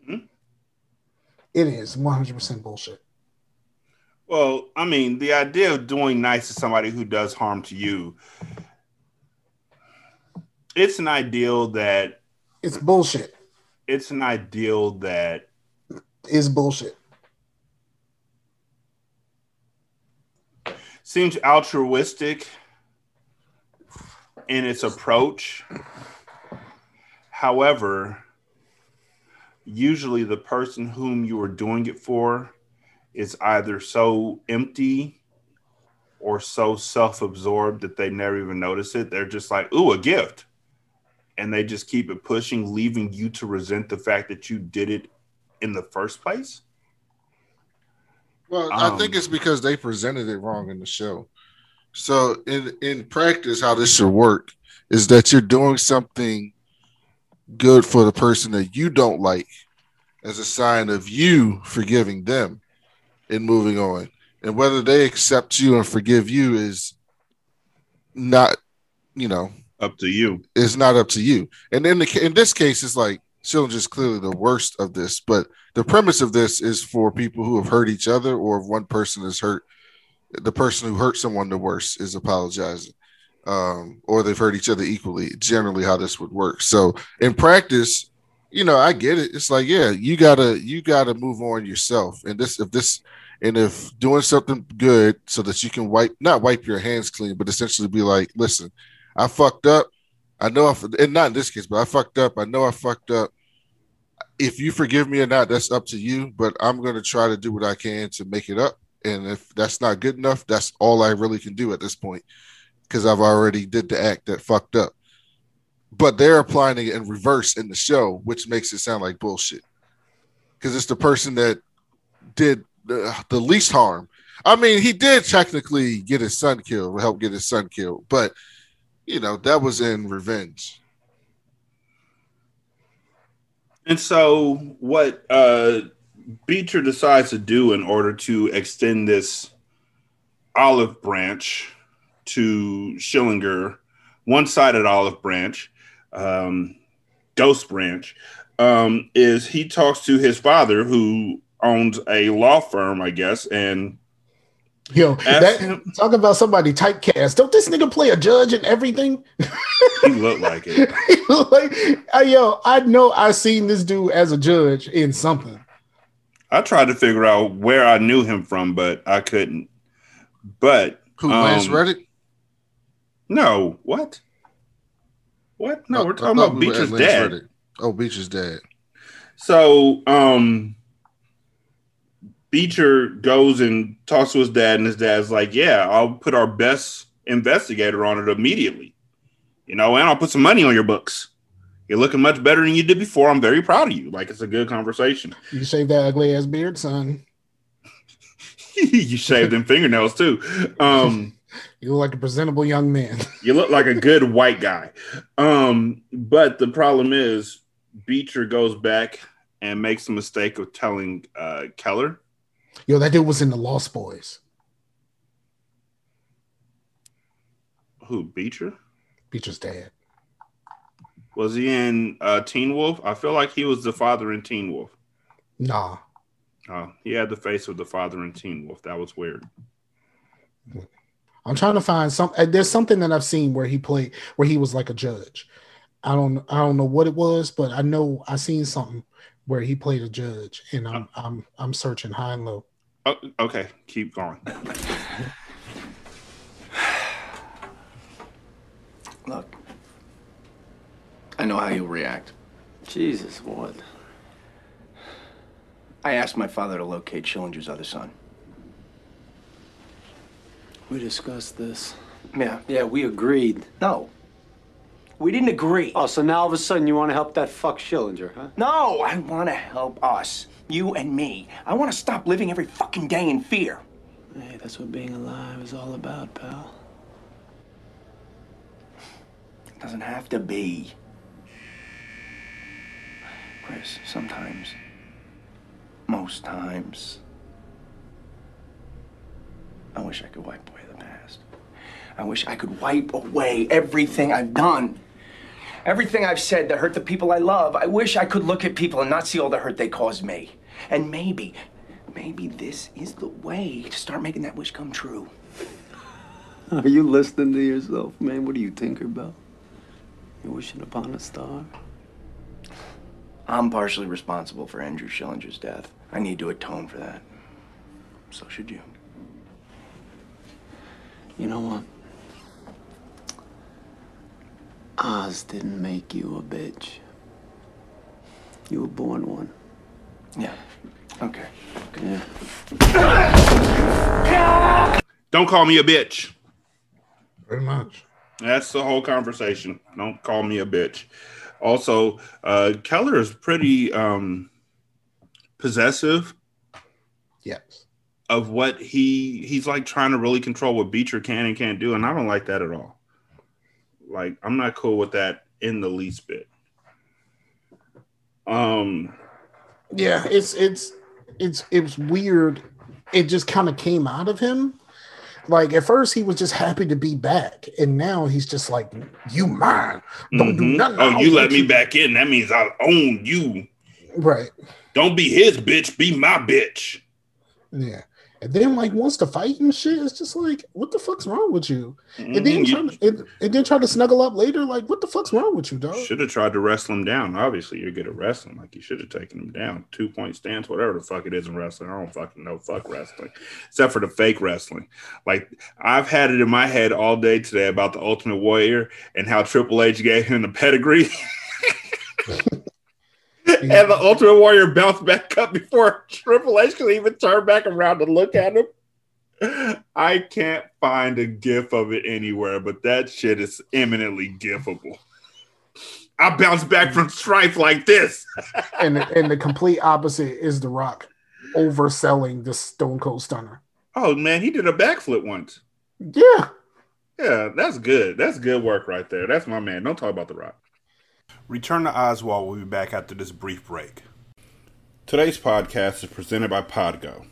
Hmm? It is 100 percent bullshit. Well, I mean, the idea of doing nice to somebody who does harm to you, it's an ideal that It's bullshit. it's an ideal that Is bullshit. seems altruistic in its approach. However, usually the person whom you are doing it for is either so empty or so self-absorbed that they never even notice it. They're just like, "Ooh, a gift." And they just keep it pushing, leaving you to resent the fact that you did it in the first place. Well, I think Um, it's because they presented it wrong in the show. So in in practice, how this should work is that you're doing something good for the person that you don't like as a sign of you forgiving them and moving on. And whether they accept you and forgive you is not, you know, up to you. It's not up to you. And in the in this case, it's like Schillinger's clearly the worst of this. But the premise of this is for people who have hurt each other, or if one person is hurt, the person who hurt someone the worst is apologizing, um, or they've hurt each other equally. Generally, how this would work. So in practice, you know, I get it. It's like, yeah, you gotta you gotta move on yourself. And this if this and if doing something good so that you can wipe not wipe your hands clean, but essentially be like, listen, I fucked up. I know, I, and not in this case, but I fucked up. I know I fucked up. If you forgive me or not, that's up to you. But I'm going to try to do what I can to make it up. And if that's not good enough, that's all I really can do at this point because I've already did the act that fucked up. But they're applying it in reverse in the show, which makes it sound like bullshit because it's the person that did the, the least harm. I mean, he did technically get his son killed, help get his son killed, but you know that was in revenge. And so, what uh, Beecher decides to do in order to extend this olive branch to Schillinger, one sided olive branch, um, ghost branch, um, is he talks to his father, who owns a law firm, I guess, and Yo, that, him- talk about somebody typecast. Don't this nigga play a judge and everything? he looked like it. like, uh, yo, I know I seen this dude as a judge in something. I tried to figure out where I knew him from, but I couldn't. But Who, Lance um, Reddick? No, what? What? No, I- we're talking thought about we were at Beecher's Lance dad. Reddick. Oh, Beecher's dad. So, um, Beecher goes and talks to his dad, and his dad's like, "Yeah, I'll put our best investigator on it immediately. You know, and I'll put some money on your books. You're looking much better than you did before. I'm very proud of you. Like it's a good conversation. You shave that ugly ass beard, son. you shaved them fingernails too. Um, You look like a presentable young man. you look like a good white guy. Um, but the problem is Beecher goes back and makes the mistake of telling uh, Keller. Yo, that dude was in the Lost Boys. Who Beecher? Beecher's dad. Was he in uh, Teen Wolf? I feel like he was the father in Teen Wolf. Nah. Uh, he had the face of the father in Teen Wolf. That was weird. I'm trying to find some. uh, There's something that I've seen where he played, where he was like a judge. I don't, I don't know what it was, but I know I seen something where he played a judge, and I'm, oh. I'm, I'm searching high and low. Oh, okay, keep going. Look, I know how you'll react. Jesus, what? I asked my father to locate Schillinger's other son. We discussed this. Yeah. Yeah, we agreed. No. We didn't agree. Oh, so now all of a sudden you want to help that fuck Schillinger, huh? No, I want to help us. You and me. I want to stop living every fucking day in fear. Hey, that's what being alive is all about, pal. It doesn't have to be. Chris, sometimes, most times, I wish I could wipe away the past. I wish I could wipe away everything I've done. Everything I've said that hurt the people I love. I wish I could look at people and not see all the hurt they caused me. And maybe, maybe this is the way to start making that wish come true. Are you listening to yourself, man? What are you, Tinkerbell? You're wishing upon a star? I'm partially responsible for Andrew Schillinger's death. I need to atone for that. So should you. You know what? Oz didn't make you a bitch. You were born one. Yeah. Okay. Yeah. Don't call me a bitch. Very much. That's the whole conversation. Don't call me a bitch. Also, uh, Keller is pretty um, possessive Yes. of what he he's like trying to really control what Beecher can and can't do, and I don't like that at all. Like, I'm not cool with that in the least bit. Um, Yeah, it's it's it's it's weird. It just kind of came out of him. Like at first he was just happy to be back, and now he's just like, "You mine? Don't do mhm. nothing." Oh, I'll you let me back in. That means I own you. Right. Don't be his bitch. Be my bitch. Yeah. And then like wants to fight and shit. It's just like, what the fuck's wrong with you? And then Mhm, you- try to, and, and then try to snuggle up later. Like, what the fuck's wrong with you, dog? Should have tried to wrestle him down. Obviously, you're good at wrestling. Like you should have taken him down. Two point stance, whatever the fuck it is in wrestling. I don't fucking know. Fuck wrestling, except for the fake wrestling. Like I've had it in my head all day today about the Ultimate Warrior and how Triple H gave him the pedigree. and the Ultimate Warrior bounced back up before Triple H could even turn back around to look at him. I can't find a gif of it anywhere, but that shit is eminently gifable. I bounce back from strife like this. and and the complete opposite is The Rock overselling the Stone Cold Stunner. Oh man, he did a backflip once. Yeah. Yeah, that's good. That's good work right there. That's my man. Don't talk about the rock. Return to Oswald We'll be back after this brief break. Today's podcast is presented by Podgo.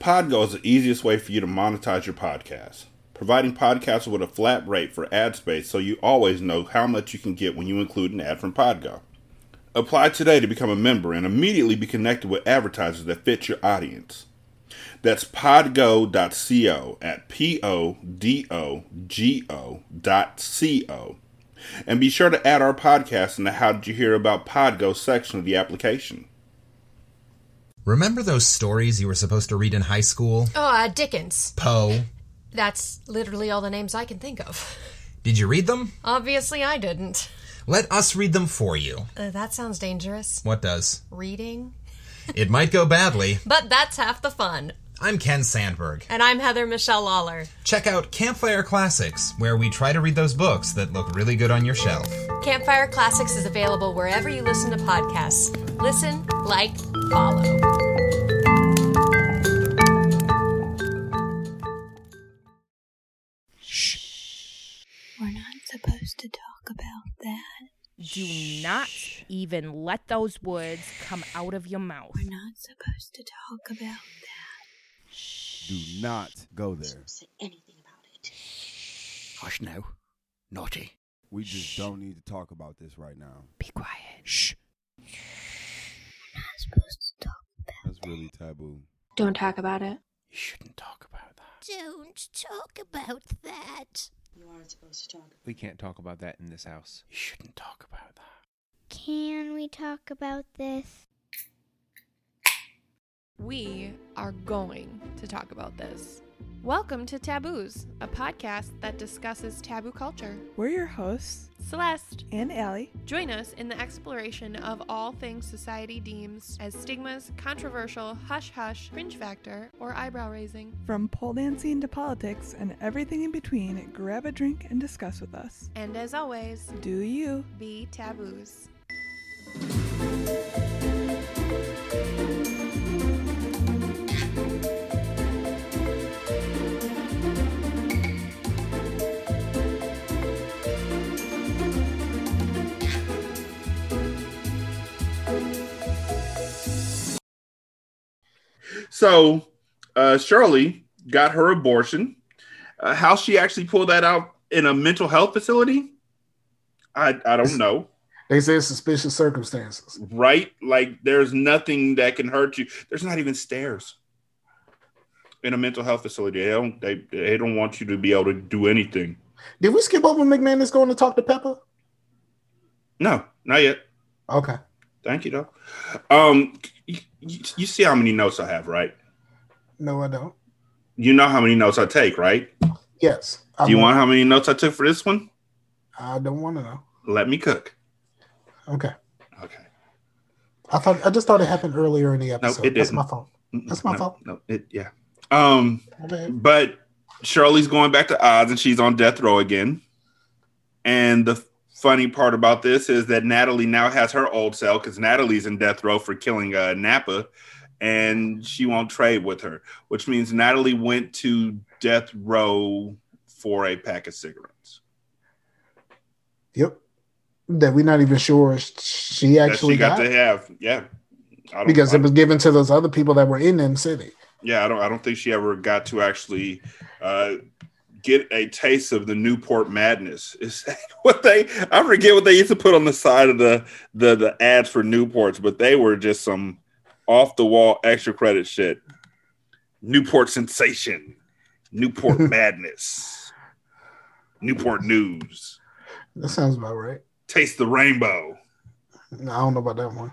Podgo is the easiest way for you to monetize your podcast, providing podcasters with a flat rate for ad space so you always know how much you can get when you include an ad from Podgo. Apply today to become a member and immediately be connected with advertisers that fit your audience. That's podgo.co at P O D O G O dot C O. And be sure to add our podcast in the How Did You Hear About Podgo section of the application. Remember those stories you were supposed to read in high school? Oh, uh, Dickens. Poe. That's literally all the names I can think of. Did you read them? Obviously, I didn't. Let us read them for you. Uh, that sounds dangerous. What does? Reading? It might go badly. But that's half the fun. I'm Ken Sandberg. And I'm Heather Michelle Lawler. Check out Campfire Classics, where we try to read those books that look really good on your shelf. Campfire Classics is available wherever you listen to podcasts. Listen, like, follow. We're not supposed to talk about that. Do not even let those words come out of your mouth. We're not supposed to talk about that. Do not go there. Say anything about it. Hush now. Naughty. We just don't need to talk about this right now. Be quiet. Shh. We're not supposed to talk about That's really taboo. Don't talk about it. You shouldn't talk about that. Don't talk about that. You aren't supposed to talk. We can't talk about that in this house. You shouldn't talk about that. Can we talk about this? We are going to talk about this. Welcome to Tabooze, a podcast that discusses taboo culture. We're your hosts, Celeste and Allie. Join us in the exploration of all things society deems as stigmas, controversial, hush hush, cringe factor, or eyebrow raising. From pole dancing to politics and everything in between, grab a drink and discuss with us. And as always, do you be taboos. So, uh, Shirley got her abortion. Uh, how she actually pulled that out in a mental health facility, I I don't know. They say suspicious circumstances. Right? Like there's nothing that can hurt you. There's not even stairs in a mental health facility. They don't they, they don't want you to be able to do anything. Did we skip over McMahon McManus going to talk to Pepa? No, not yet. Okay. Thank you though. Um you, see how many notes I have, right? No, I don't. You know how many notes I take, right? Yes. Do you want how many notes I took for this one? I don't want to know. Let me cook. Okay. Okay. I thought I just thought it happened earlier in the No, episode. it That's my fault. That's my no, fault. No, it yeah. Um bad. but Shirley's going back to Oz and she's on death row again. And the funny part about this is that Natalie now has her old cell because Natalie's in death row for killing uh, Napa, and she won't trade with her, which means Natalie went to death row for a pack of cigarettes. Yep. That we're not even sure she actually she got got, to have, yeah. Because it was given to those other people that were in them city. yeah, I don't. I don't think she ever got to actually uh, get a taste of the Newport Madness. Is what they? I forget what they used to put on the side of the the the ads for Newports, but they were just some off the wall extra credit shit. Newport sensation, Newport Madness, Newport News. That sounds about right. Taste the rainbow. No, I don't know about that one.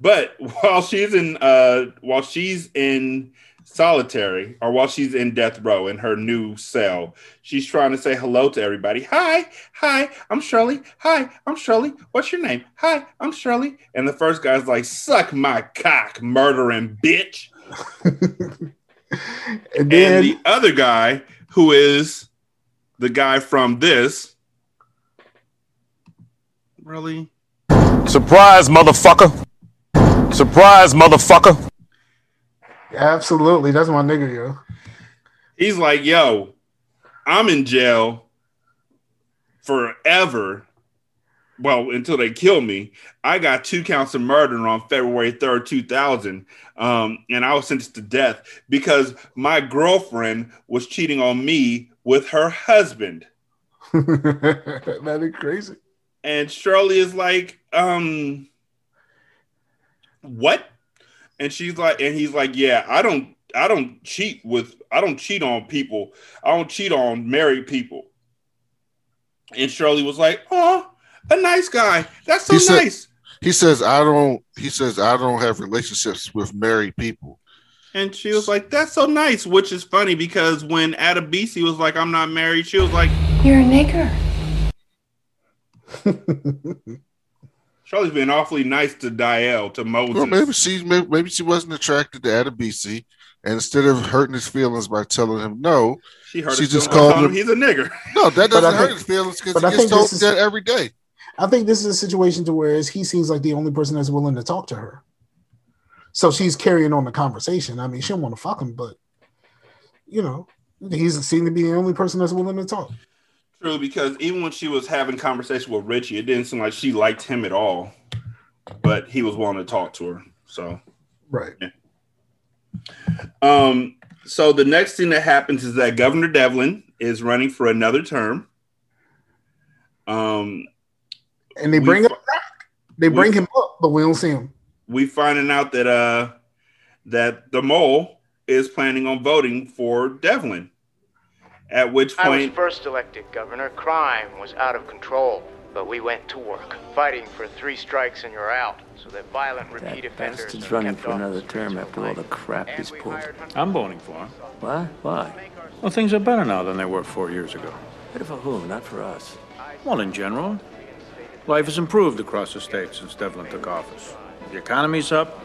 But while she's in uh while she's in solitary or while she's in death row in her new cell, she's trying to say hello to everybody. Hi, hi, I'm Shirley. Hi, I'm Shirley. What's your name? Hi, I'm Shirley. And the first guy's like, suck my cock, murdering bitch. And then and the other guy, who is the guy from this, really? Surprise, motherfucker. Surprise, motherfucker. Absolutely, that's my nigga, yo. He's like, yo, I'm in jail forever well, until they kill me, I got two counts of murder on February 3rd, 2000. Um, and I was sentenced to death because my girlfriend was cheating on me with her husband. that is crazy. And Shirley is like, um, what? And she's like, and he's like, yeah, I don't, I don't cheat with, I don't cheat on people. I don't cheat on married people. And Shirley was like, oh, a nice guy. That's so He said- nice. He says I don't. He says I don't have relationships with married people. And she was like, that's so nice, which is funny because when Adebisi was like, I'm not married, she was like, You're a nigger. Shirley's been awfully nice to Deyell, to Moses. Well, maybe she maybe, maybe she wasn't attracted to Adebisi, and instead of hurting his feelings by telling him no, She heard she just called him. him he's a nigger. No, that doesn't hurt think- his feelings because but I he gets told is- that every day. I think this is a situation to where he seems like the only person that's willing to talk to her. So she's carrying on the conversation. I mean, she don't want to fuck him, but you know, he's seemed to be the only person that's willing to talk. True, because even when she was having conversation with Richie, it didn't seem like she liked him at all. But he was willing to talk to her. So Right. Um, so the next thing that happens is that Governor Devlin is running for another term. Um, And they we bring him back. They we- bring him up, but we don't see him. we finding out that uh that the mole is planning on voting for Devlin. At which point. I was point, first elected governor. Crime was out of control, but we went to work, fighting for three strikes and you're out, so that violent repeat offenders Bastard's running for another term after all the crap he's pulled. I'm voting for him. What? Why? Well, things are better now than they were four years ago. Better for whom? Not for us. Well, in general, life has improved across the state since Devlin took office. The economy's up,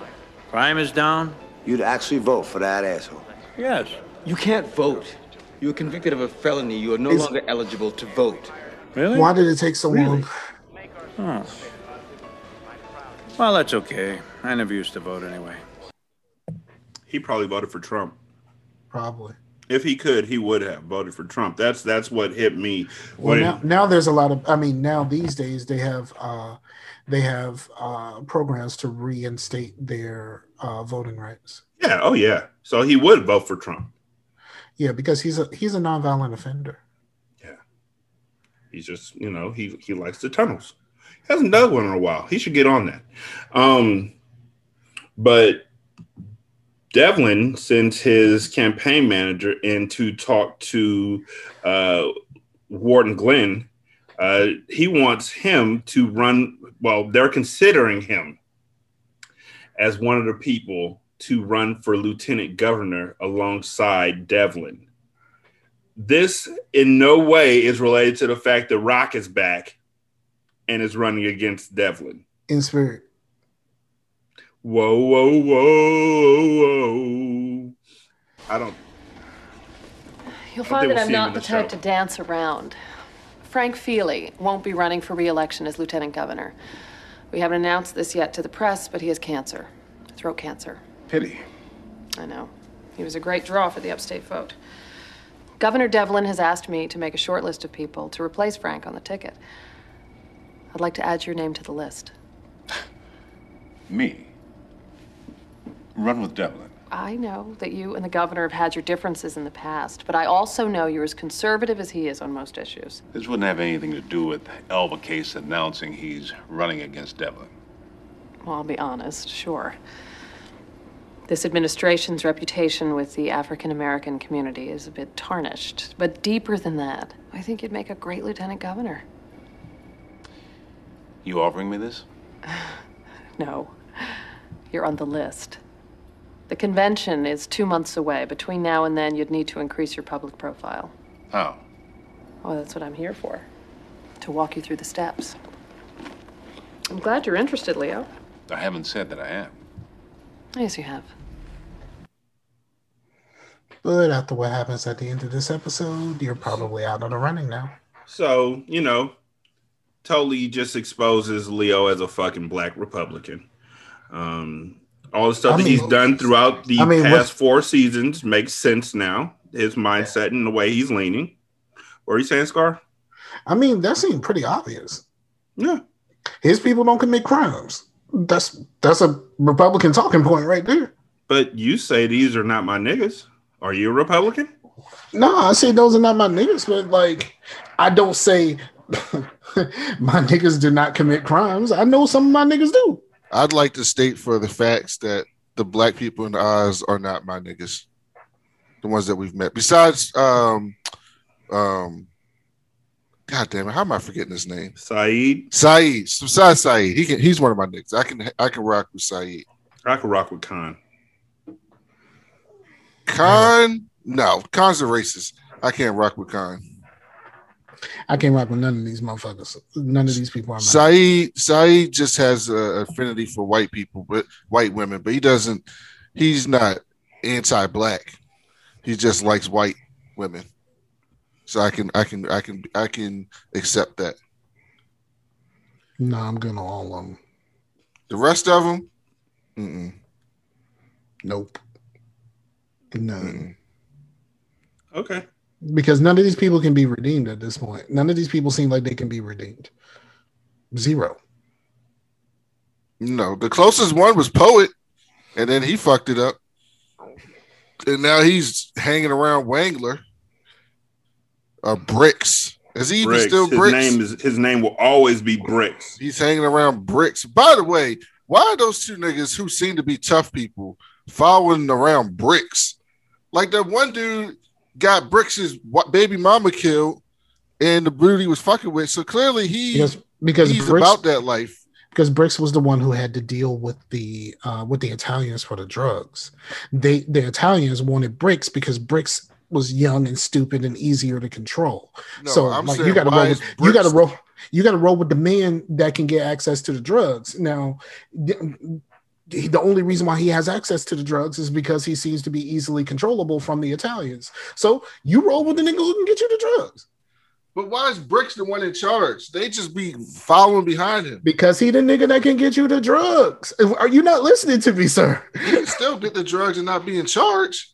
crime is down. You'd actually vote for that asshole. Yes. You can't vote. You were convicted of a felony. You are no Is- longer eligible to vote. Really? Why did it take so long? Oh. Well, that's okay. I never used to vote anyway. he probably voted for Trump. Probably. If he could, he would have voted for Trump. That's that's what hit me. Well, When- now, now there's a lot of. I mean, now these days they have uh, they have uh, programs to reinstate their uh, voting rights. yeah, oh yeah. So he would vote for Trump. Yeah, because he's a he's a nonviolent offender. Yeah. He's just, you know, he he likes the tunnels. He hasn't done one in a while. He should get on that. Um, but Devlin sends his campaign manager in to talk to uh, Warden Glynn. Uh, he wants him to run. Well, they're considering him as one of the people to run for lieutenant governor alongside Devlin this in no way is related to the fact that Rock is back and is running against Devlin. In spirit. Whoa, whoa, whoa, whoa. I don't. You'll I find that we'll I'm not the the type show. to dance around. Frank Feely won't be running for re-election as lieutenant governor. We haven't announced this yet to the press, but he has cancer, throat cancer. Pity. I know. He was a great draw for the upstate vote. Governor Devlin has asked me to make a short list of people to replace Frank on the ticket. I'd like to add your name to the list. Me. Run with Devlin. I know that you and the governor have had your differences in the past, but I also know you're as conservative as he is on most issues. This wouldn't have anything to do with Alvah Case announcing he's running against Devlin. Well, I'll be honest, sure. This administration's reputation with the African American community is a bit tarnished. But deeper than that, I think you'd make a great lieutenant governor. You offering me this? No, you're on the list. The convention is two months away. Between now and then, you'd need to increase your public profile. How? Oh, that's what I'm here for to walk you through the steps. I'm glad you're interested, Leo. I haven't said that I am. Yes, you have. But after what happens at the end of this episode, you're probably out of the running now. So, you know, totally just exposes Leo as a fucking black Republican. Um, all the stuff I that he's done throughout the I mean, past four seasons makes sense now. His mindset and the way he's leaning. What are you saying, Scar? I mean, that seemed pretty obvious. Yeah. His people don't commit crimes. That's that's a Republican talking point right there. But you say these are not my niggas. Are you a Republican? No, I say those are not my niggas, but like I don't say my niggas do not commit crimes. I know some of my niggas do. I'd like to state for the facts that the black people in the Oz are not my niggas. The ones that we've met. Besides um um God damn it, how am I forgetting his name? Saeed. Saeed. Besides Saeed. He can he's one of my niggas. I can I can rock with Saeed. I can rock with Khan. Khan, no, Khan's a racist. I can't rock with Khan. I can't rock with none of these motherfuckers. None of these people are Saeed Saeed just has an affinity for white people, but white women, but he doesn't. He's not anti-black. He just likes white women. So I can I can I can I can accept that. No, I'm good on all of them. The rest of them, mm-mm. Nope. None. Okay. Because none of these people can be redeemed at this point. None of these people seem like they can be redeemed. Zero. no. The closest one was Poet, and then he fucked it up, and now he's hanging around Wangler. Uh, Bricks. Is he even still Bricks. his name is his name will always be Bricks. He's hanging around bricks. By the way, why are those two niggas who seem to be tough people following around bricks? Like that one dude got bricks' baby mama killed, and the dude he was fucking with. So clearly he Because because he's Bricks, about that life. because Bricks was the one who had to deal with the uh, with the Italians for the drugs. They the Italians wanted Bricks because Bricks was young and stupid and easier to control. No, so I'm like you got to roll with, you got to roll you got to roll with the man that can get access to the drugs. Now the, the only reason why he has access to the drugs is because he seems to be easily controllable from the Italians. So you roll with the nigga who can get you the drugs. But why is Bricks the one in charge? They just be following behind him. Because he the nigga that can get you the drugs. Are you not listening to me, sir? Can still get the drugs and not be in charge.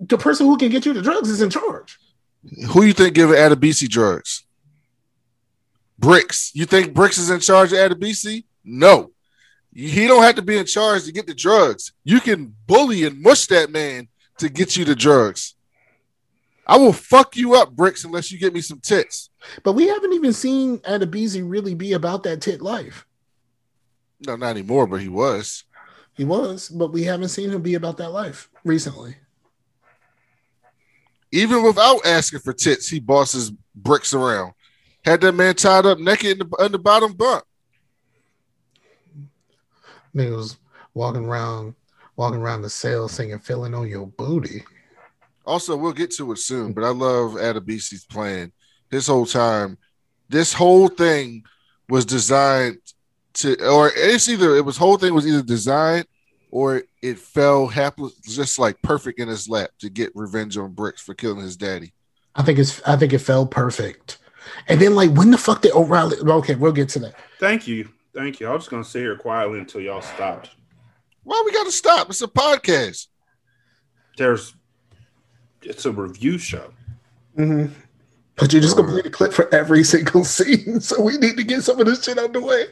The person who can get you the drugs is in charge. Who you think giving Adebisi drugs? Bricks. You think Bricks is in charge of Adebisi? No. He don't have to be in charge to get the drugs. You can bully and mush that man to get you the drugs. I will fuck you up, Bricks, unless you get me some tits. But we haven't even seen Adebisi really be about that tit life. No, not anymore, but he was. He was, but we haven't seen him be about that life recently. Even without asking for tits, he bosses Bricks around. Had that man tied up naked in the, in the bottom bunk. Nigga was walking around, walking around the cell singing "Feeling on Your Booty." Also, we'll get to it soon, but I love Adebisi's plan. This whole time, this whole thing was designed to, or it's either it was whole thing was either designed or it fell happily, just like perfect in his lap to get revenge on Bricks for killing his daddy. I think it's, I think it fell perfect. And then, like, when the fuck did O'Reilly? Okay, we'll get to that. Thank you. Thank you. I was just gonna sit here quietly until y'all stopped. Why we got to stop? It's a podcast. There's it's a review show. Mm-hmm. But you're just gonna play the clip for every single scene, so we need to get some of this shit out the way.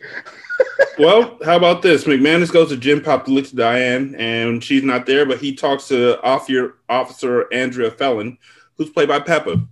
well, how about this? McManus goes to gen pop to look to Diane, and she's not there, but he talks to officer, officer Andrea Phelan, who's played by Pepa.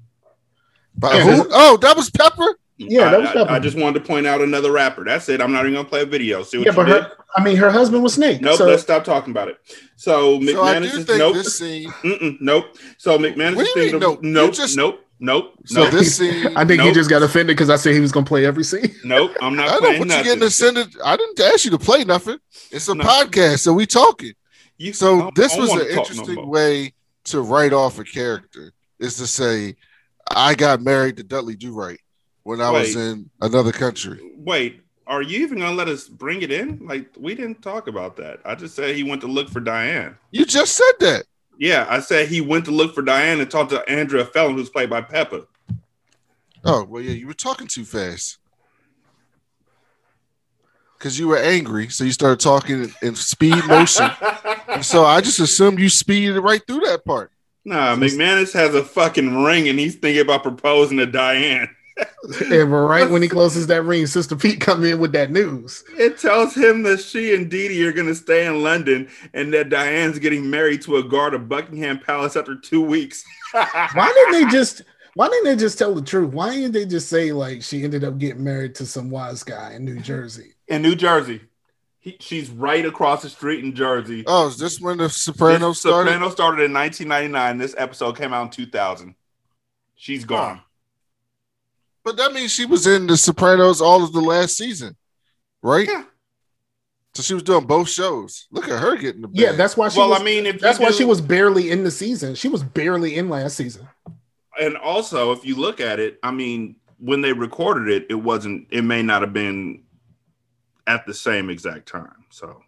By who? Oh, that was Pepa. Yeah, that was I, Pepa. I, I just wanted to point out another rapper. That's it. I'm not even gonna play a video. See what Yeah, you but did? her, I mean, her husband was Snake. Nope, so let's stop talking about it. So So McManus do is think nope. this scene. Mm-mm, nope. So McManus What is do you thinking mean, of- nope? Nope, just- nope, nope. So nope. this scene. I think he just got offended because I said he was gonna play every scene. Nope, I'm not I don't playing put you nothing. getting ascended. I didn't ask you to play nothing. It's a No. podcast, so we talking. You- So I- this I was an talk no interesting way to write off a character. Is to say, I got married to Dudley Do Right when I was in another country. Wait, are you even gonna let us bring it in? Like we didn't talk about that. I just said he went to look for Diane. You just said that. Yeah, I said he went to look for Diane and talked to Andrea Phelan, who's played by Pepa. Oh well, yeah, you were talking too fast because you were angry, so you started talking in- speed motion. so I just assumed you speeded right through that part. Nah, McManus has a fucking ring and he's thinking about proposing to Diane. And right when he closes that ring, Sister Pete come in with that news. It tells him that she and Dee Dee are going to stay in London and that Diane's getting married to a guard of Buckingham Palace after two weeks. Why didn't they just? Why didn't they just tell the truth? Why didn't they just say like she ended up getting married to some wise guy in New Jersey? In New Jersey. He, she's right across the street in Jersey. Oh, is this when the Sopranos started? Sopranos started in 1999. This episode came out in 2000. She's gone. But that means she was in the Sopranos all of the last season, right? Yeah. So she was doing both shows. Look at her getting the bag. Yeah, that's why she. Well, was, I mean, if that's why do- she was barely in the season. She was barely in last season. And also, if you look at it, I mean, when they recorded it, it wasn't. It may not have been at the same exact time. So,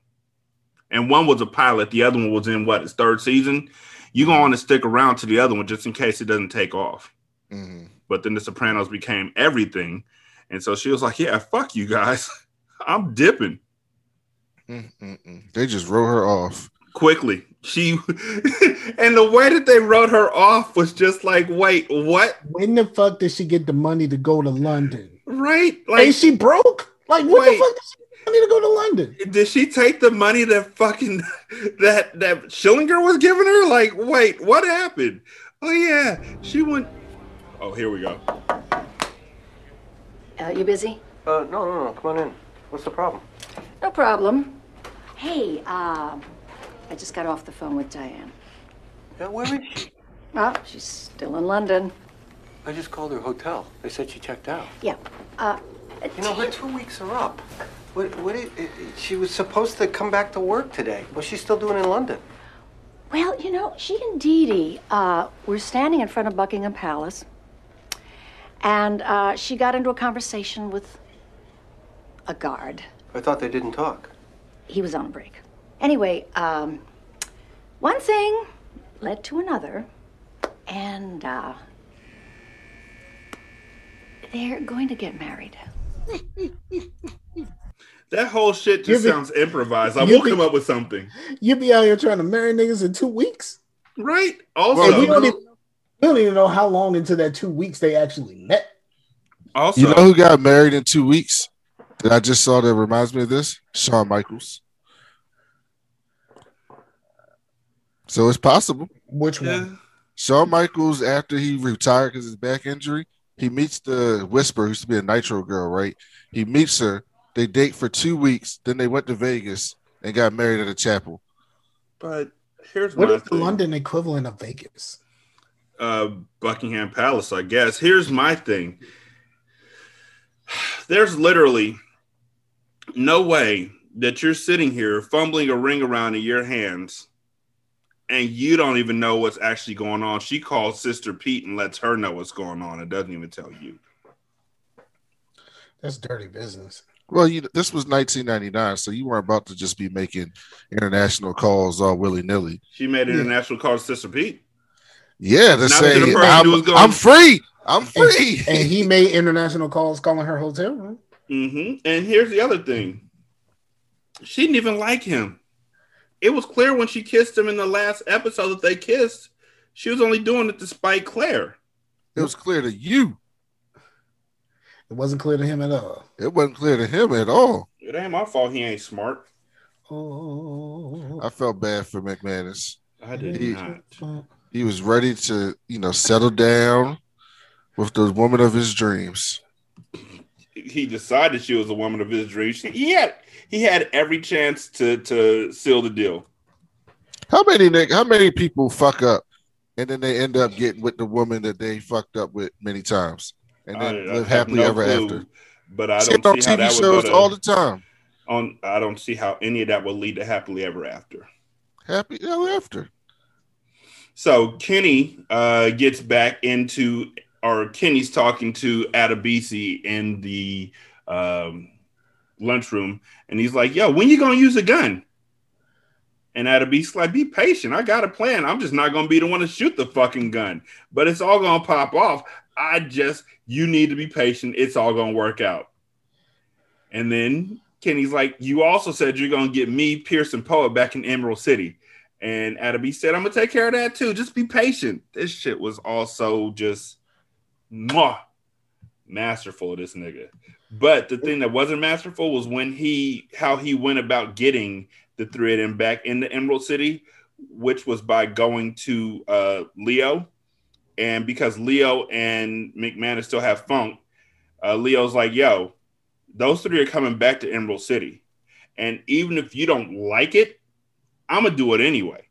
and one was a pilot. The other one was in what its third season. You're gonna want to stick around to the other one just in case it doesn't take off. Mhm. But then the Sopranos became everything, and so she was like, "Yeah, fuck you guys, I'm dipping." Mm-mm-mm. They just wrote her off. quickly. She and the way that they wrote her off was just like, wait, what? When the fuck did she get the money to go to London? Right? Like, Ain't she broke? Like, what Wait. the fuck did she get money to go to London? Did she take the money that fucking that that Schillinger was giving her? Like, wait, what happened? Oh yeah, she went. Oh, here we go. Uh, you busy? Uh, no, no, no. Come on in. What's the problem? No problem. Hey, um, I just got off the phone with Diane. Yeah, where is she? Well, she's still in London. I just called her hotel. They said she checked out. Yeah. Uh, You know, her two weeks are up. What, what it, it, it- she was supposed to come back to work today. What's she still doing in London? well, you know, she and Dee Dee uh, were standing in front of Buckingham Palace, and uh, she got into a conversation with a guard. I thought they didn't talk. He was on a break. Anyway, um, one thing led to another, and uh, they're going to get married. That whole shit just be- sounds improvised. I will be- come up with something. You be out here trying to marry niggas in two weeks? Right. And Also, we don't, even, we don't even know how long into that two weeks they actually met. also, You know who got married in two weeks? That I just saw that reminds me of this? Shawn Michaels. So it's possible. Which one? Shawn Michaels, after he retired because his back injury, he meets the Whisper, who used to be a Nitro girl, right? He meets her. They date for two weeks. Then they went to Vegas and got married at a chapel. but here's What my is the. London equivalent of Vegas? Uh, Buckingham Palace, I guess. Here's my thing. There's literally no way that you're sitting here fumbling a ring around in your hands and you don't even know what's actually going on. She calls Sister Pete and lets her know what's going on. and doesn't even tell you. That's dirty business. Well, you, this was 1999, so you weren't about to just be making international calls all willy nilly. She made an international calls to Sister Pete. Yeah, to say the person I'm, who was going- I'm free. I'm free. And he made international calls calling her hotel room. hmm And here's the other thing. She didn't even like him. It was clear when she kissed him in the last episode that they kissed. She was only doing it to spite Claire. It was clear to you. It wasn't clear to him at all. It wasn't clear to him at all. It ain't my fault he ain't smart. Oh, I felt bad for McManus. I did He- not. He was ready to, you know, settle down with the woman of his dreams. He decided she was a woman of his dreams. He had he had every chance to to seal the deal. How many Nick? How many people fuck up and then they end up getting with the woman that they fucked up with many times and then I- I live have happily no ever clue, after? But I don't on TV would shows all the time. on. I don't see how any of that will lead to happily ever after. Happy ever after. So Kenny uh, gets back into, or Kenny's talking to Adebisi in the um, lunchroom, and he's like, "Yo, when you gonna use a gun?" And Adebisi's like, "Be patient. I got a plan. I'm just not gonna be the one to shoot the fucking gun, but it's all gonna pop off. I just, you need to be patient. It's all gonna work out." And then Kenny's like, "You also said you're gonna get me, Pearson Poet, back in Emerald City." And Adaby said, I'm gonna take care of that too. Just be patient. This shit was also just mwah. masterful of this nigga. But the thing that wasn't masterful was when he how he went about getting the three of them back in the Emerald City, which was by going to uh, Leo, and because Leo and McManus still have funk, uh, Leo's like, "Yo, those three are coming back to Emerald City, and even if you don't like it, I'm gonna do it anyway."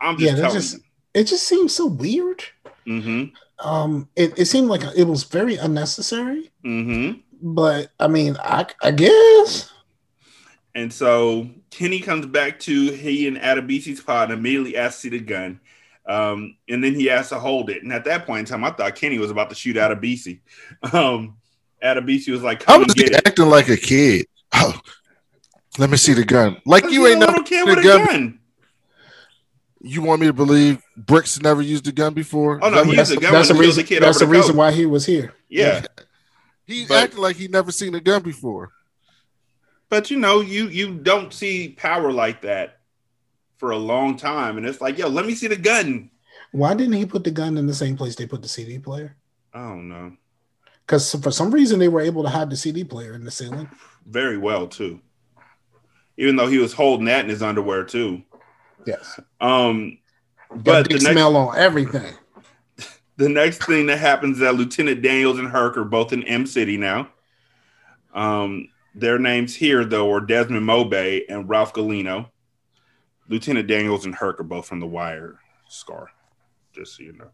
I'm just yeah, that telling just it just seems so weird. Mm-hmm. Um, it, it seemed like it was very unnecessary. Mm-hmm. But I mean, I I guess. And so Kenny comes back to he and Adebisi's pod and immediately asks to see the gun. Um, and then he has to hold it. And at that point in time, I thought Kenny was about to shoot Adebisi. Um, Adebisi was like, I come was and get it. acting like a kid. Oh, let me see the gun. Like you You ain't don't never care seen with a gun. You want me to believe Bricks never used a gun before? Oh, no, he that's used a gun that's the when he reason. kid That's the the reason why he was here. Yeah. He But- acted like he never seen a gun before. But you know, you you don't see power like that for a long time. And it's like, yo, let me see the gun. Why didn't he put the gun in the same place they put the CD player? I don't know. Because for some reason they were able to hide the CD player in the ceiling. Very well, too. Even though he was holding that in his underwear too. Yes. Um But the next smell on everything. the next thing that happens is that Lieutenant Daniels and Herc are both in M City now. Um, their names here though are Desmond Mobay and Ralph Galino. Lieutenant Daniels and Herc are both from The Wire. Scar, just so you know.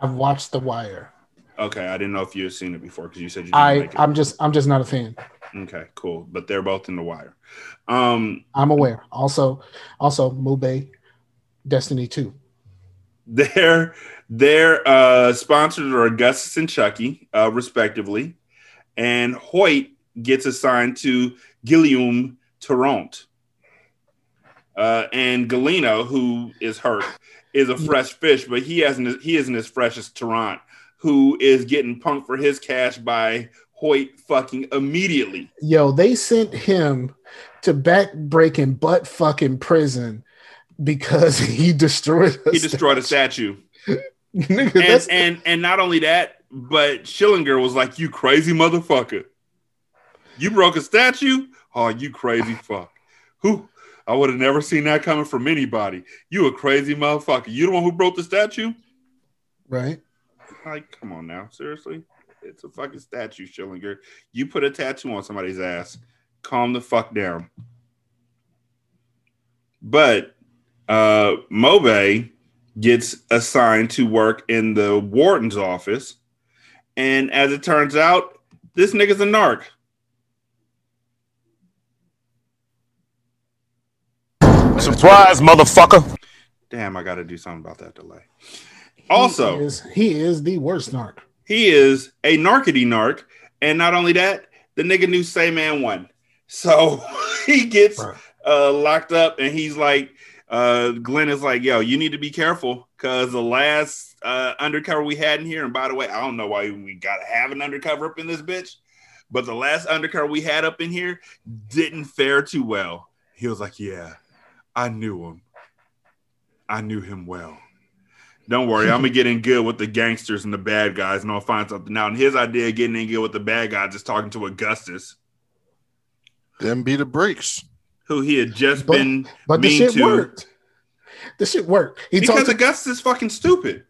I've watched The Wire. Okay, I didn't know if you had seen it before because you said you didn't I. I'm just I'm just not a fan. Okay, cool. But they're both in The Wire. Um, I'm aware. Also, also Mube, Destiny Two. Their their uh, sponsors are Augustus and Chucky, uh, respectively, and Hoyt gets assigned to Guillaume Tarrant. Uh, and Galino, who is hurt, is a fresh fish, but he hasn't he isn't as fresh as Tarrant, who is getting punked for his cash by Hoyt fucking immediately. Yo, they sent him to back breaking butt fucking prison because he destroyed. He destroyed a statue. Nigga, and, and and not only that, but Schillinger was like, "You crazy motherfucker! You broke a statue? Oh, you crazy fuck! Who? I would have never seen that coming from anybody. You a crazy motherfucker! You the one who broke the statue? right. Like, come on now, seriously? It's a fucking statue, Schillinger. You put a tattoo on somebody's ass. Calm the fuck down. But uh Mobay gets assigned to work in the warden's office. And as it turns out, this nigga's a narc. Surprise, motherfucker. Damn, I got to do something about that delay. Also, he is, he is the worst narc. He is a narkety narc. And not only that, the nigga knew Say Man one. So he gets uh, locked up and he's like, uh, Glynn is like, yo, you need to be careful because the last uh, undercover we had in here, and by the way, I don't know why we got to have an undercover up in this bitch, but the last undercover we had up in here didn't fare too well. He was like, yeah, I knew him. I knew him well. Don't worry, I'm gonna get in good with the gangsters and the bad guys, and I'll find something out. And his idea of getting in good with the bad guys is talking to Augustus, Then be the breaks. who he had just But- been But the shit to. worked. The shit worked. He because talked to, Augustus is fucking stupid.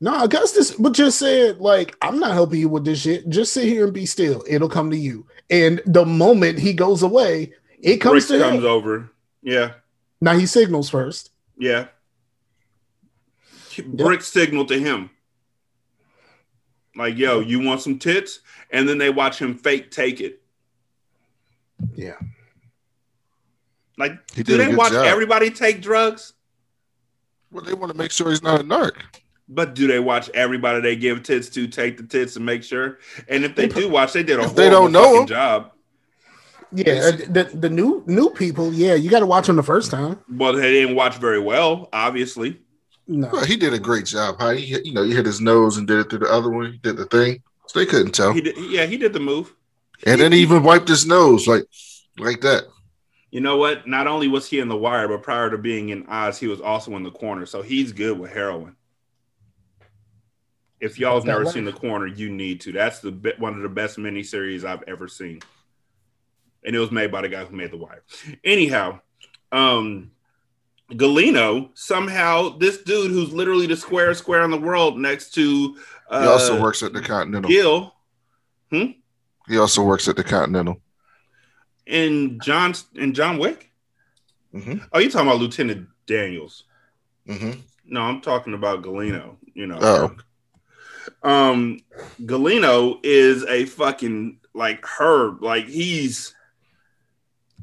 no Augustus, but just said like, I'm not helping you with this shit. Just sit here and be still. It'll come to you. And the moment he goes away, it comes Brick to comes him. over. Yeah, Now he signals first. yeah. Brick signal to him. Like, yo, you want some tits? And then they watch him fake take it. Yeah. Like, He do did they watch job. everybody take drugs? Well, they want to make sure he's not a narc. But do they watch everybody they give tits to take the tits and make sure? And if they do watch, they did a If they don't know fucking him. job. Yeah, uh, the, the new new people, yeah, you got to watch them the first time. Well, they didn't watch very well, obviously. No, Well, he did a great job. How he, you know, he hit his nose and did it through the other one. He did the thing, so they couldn't tell. He did, yeah, he did the move. and then he even wiped his nose like, like that. You know what? Not only was he in the wire, but prior to being in Oz, he was also in the corner. So he's good with heroin. If y'all have never way. seen The Corner, you need to. That's the be- one of the best miniseries I've ever seen, and it was made by the guy who made The Wire. Anyhow, um, Galino somehow this dude who's literally the square square in the world next to uh, He also works at the Continental. Gil He also works at the Continental. and John and John Wick. Mhm. Oh, you talking about Lieutenant Daniels? Mhm. No, I'm talking about Galino. You know. Oh. Um, Galino is a fucking like herb. Like he's,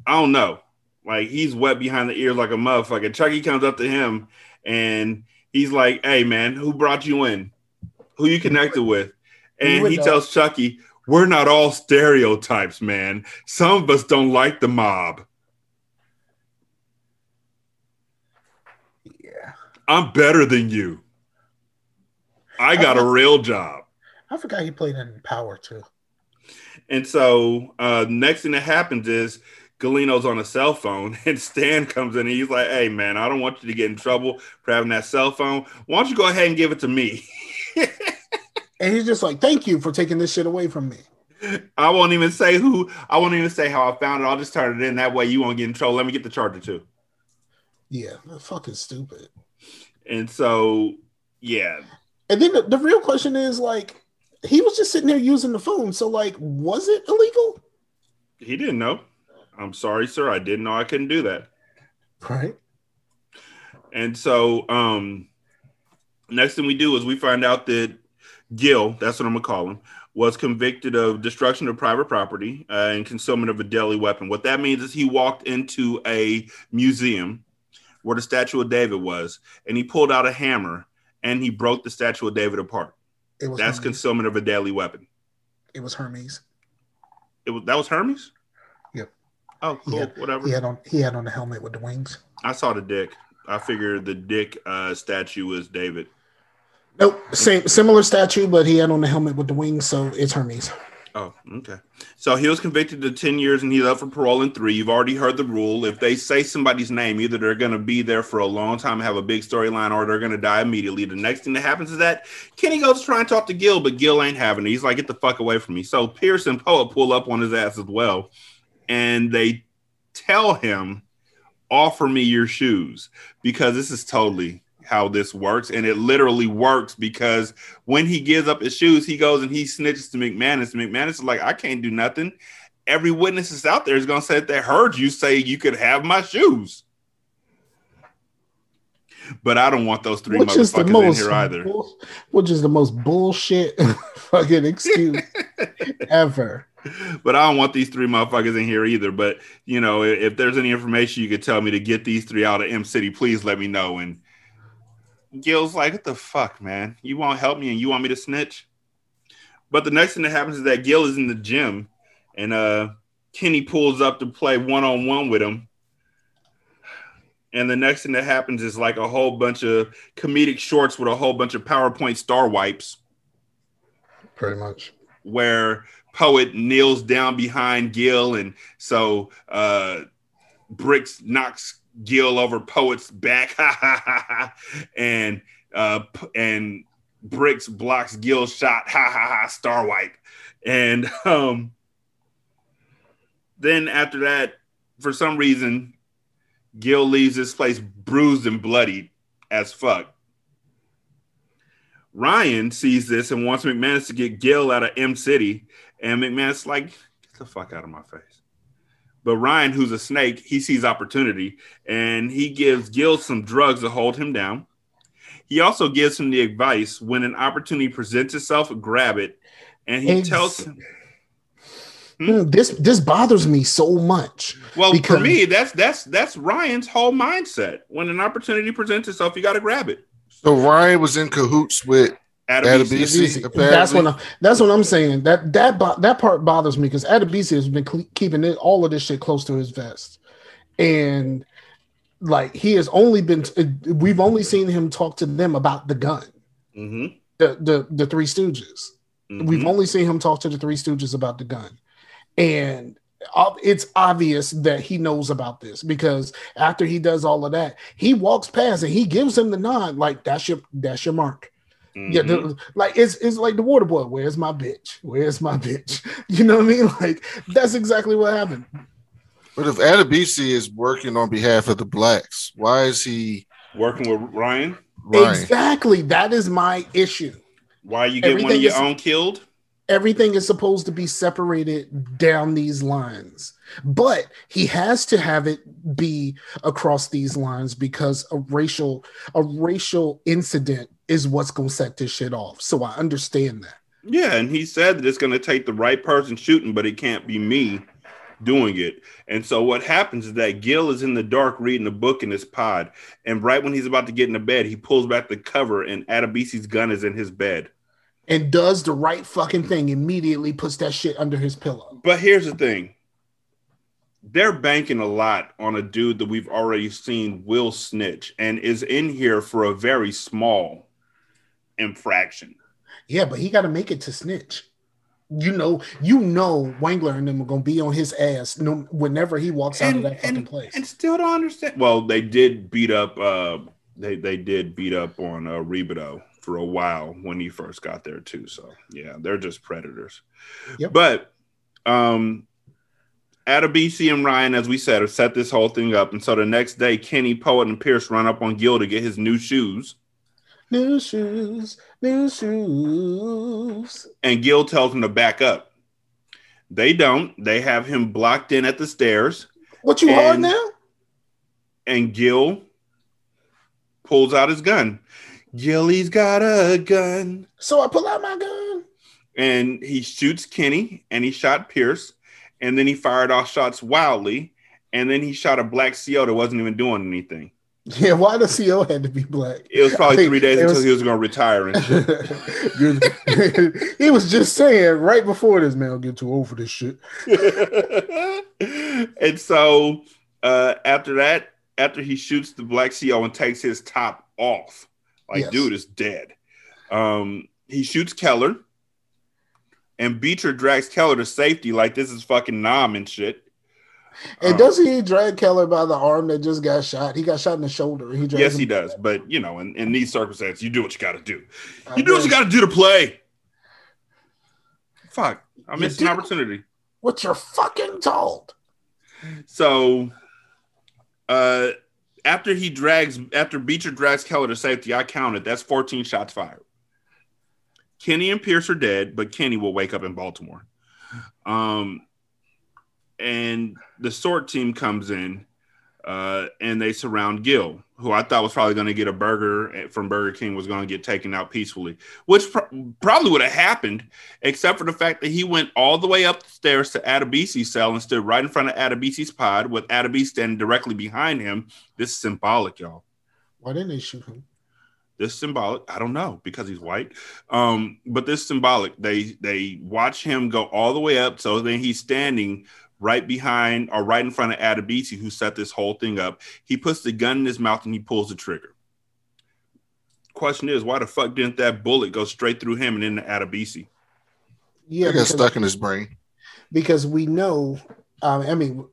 I don't know. Like he's wet behind the ears like a motherfucker. Chucky comes up to him and he's like, "Hey man, who brought you in? Who you connected with?" And he tells Chucky, "We're not all stereotypes, man. Some of us don't like the mob." Yeah. I'm better than you. I got a real job. I forgot he played in Power too. And so uh next thing that happens is Galino's on a cell phone and Stan comes in and he's like, Hey man, I don't want you to get in trouble for having that cell phone. Why don't you go ahead and give it to me? And he's just like, "Thank you for taking this shit away from me." I won't even say who I won't even say how I found it. I'll just turn it in. That way you won't get in trouble. Let me get the charger too. Yeah, fucking stupid. And so yeah. And then the, the real question is like, he was just sitting there using the phone. So like, was it illegal? He didn't know. I'm sorry, sir. I didn't know I couldn't do that. Right. And so, um, next thing we do is we find out that Gil, that's what I'm gonna call him, was convicted of destruction of private property uh, and concealment of a deadly weapon. What that means is he walked into a museum where the statue of David was, and he pulled out a hammer and he broke the statue of David apart. It was That's Hermes. concealment of a deadly weapon. It was Hermes. It was that was Hermes. Oh, He cool. had, Whatever. He had on he had on the helmet with the wings. I saw the dick. I figured the dick uh, statue was David. Nope. Same similar statue, but he had on the helmet with the wings, so it's Hermes. Oh, okay. So he was convicted to 10 years and he's up for parole in three. You've already heard the rule. If they say somebody's name, either they're going to be there for a long time, and have a big storyline, or they're going to die immediately. The next thing that happens is that Kenny goes to try and talk to Gil, but Gil ain't having it. He's like, get the fuck away from me. So Pierce and Poet pull up on his ass as well. And they tell him, offer me your shoes because this is totally how this works. And it literally works because when he gives up his shoes, he goes and he snitches to McManus. McManus is like, I can't do nothing. Every witness that's out there is going to say that they heard you say you could have my shoes. But I don't want those three Which motherfuckers in here either. which is the most bullshit fucking excuse ever. but I don't want these three motherfuckers in here either. But you know, if, if there's any information you could tell me to get these three out of M City, please let me know. And Gil's like, "What the fuck, man? You won't help me, and you want me to snitch?" But the next thing that happens is that Gil is in the gym, and uh, Kenny pulls up to play one on one with him. And the next thing that happens is like a whole bunch of comedic shorts with a whole bunch of PowerPoint star wipes. Pretty much. where Poet kneels down behind Gil, and so uh, Bricks knocks Gil over Poet's back, and uh, and Bricks blocks Gil's shot, ha ha ha, star wipe, and um, then after that, for some reason, Gil leaves this place bruised and bloodied as fuck. Ryan sees this and wants McManus to get Gil out of M City, and McManus like, get the fuck out of my face. But Ryan, who's a snake, he sees opportunity and he gives Gil some drugs to hold him down. He also gives him the advice when an opportunity presents itself, grab it. And he Ex- tells him, Mm, This this bothers me so much. well, because- for me, that's that's that's Ryan's whole mindset. When an opportunity presents itself, you got to grab it. So Ryan was in cahoots with Adebisi. Adebisi. That's apparently. what I'm, that's what I'm saying. That that bo- that part bothers me because Adebisi has been cle keeping it, all of this shit close to his vest, and like he has only been. We've only seen him talk to them about the gun. Mm-hmm. The the the Three Stooges. We've Mhm. only seen him talk to the Three Stooges about the gun, and uh, it's obvious that he knows about this because after he does all of that, he walks past and he gives him the nod, like that's your that's your mark. Yeah, the, like it's it's like the water boy. Where's my bitch? Where's my bitch? You know what I mean? Like that's exactly what happened. But if Adebisi is working on behalf of the blacks, why is he working with Ryan? Ryan. Exactly. That is my issue. Why you get one of your is- own killed? Everything is supposed to be separated down these lines, but he has to have it be across these lines because a racial a racial incident is what's going to set this shit off. So I understand that. Yeah, and he said that it's going to take the right person shooting, but it can't be me doing it. And so what happens is that Gil is in the dark reading a book in his pod, and right when he's about to get into bed, he pulls back the cover, and Adebisi's gun is in his bed. And does the right fucking thing immediately puts that shit under his pillow. But here's the thing. They're banking a lot on a dude that we've already seen will snitch and is in here for a very small infraction. Yeah, but he got to make it to snitch. You know, you know, Wangler and them are gonna be on his ass no, whenever he walks out of that fucking place. And still don't understand. Well, they did beat up. Uh, they they did beat up on uh, Rebadow for a while when he first got there too. So yeah, they're just predators. Yep. But um, Adebisi and Ryan, as we said, have set this whole thing up, and so the next day, Kenny, Poet, and Pierce run up on Gil to get his new shoes. New shoes, new shoes. and Gil tells him to back up. They don't. They have him blocked in at the stairs. What you hard now? And Gil pulls out his gun. Gilly's got a gun. So I pull out my gun. And he shoots Kenny and he shot Pierce. And then he fired off shots wildly. And then he shot a black CO that wasn't even doing anything. Yeah, why the CO had to be black? It was probably three days until was- he was going to retire and shit. he was just saying right before this man will get too old for this shit. and so uh, after that, after he shoots the black CO and takes his top off, like Yes. dude is dead. Um, he shoots Keller, and Beecher drags Keller to safety like this is fucking Nam and shit. And Um, doesn't he drag Keller by the arm that just got shot? He got shot in the shoulder. He Yes, he does. But you know, in, in these circumstances, you do what you got to do. I You do what you got to do to play. Fuck, I missed an opportunity. What you're fucking told. So, uh, after he drags, after Beecher drags Keller to safety, I counted. That's 14 shots fired. Kenny and Pierce are dead, but Kenny will wake up in Baltimore. Um, and the sort team comes in, uh, and they surround Gil, who I thought was probably going to get a burger from Burger King, was going to get taken out peacefully, which pro- probably would have happened, except for the fact that he went all the way up the stairs to Adebisi's cell and stood right in front of Adebisi's pod with Adebisi standing directly behind him. This is symbolic, y'all. Why didn't they shoot him? This symbolic. I don't know because he's white. Um, but this symbolic. They they watch him go all the way up. So then he's standing right behind or right in front of Adebisi, who set this whole thing up. He puts the gun in his mouth and he pulls the trigger. Question is, why the fuck didn't that bullet go straight through him and into Adebisi? Yeah, It got stuck in his brain. because we know. Um, I mean,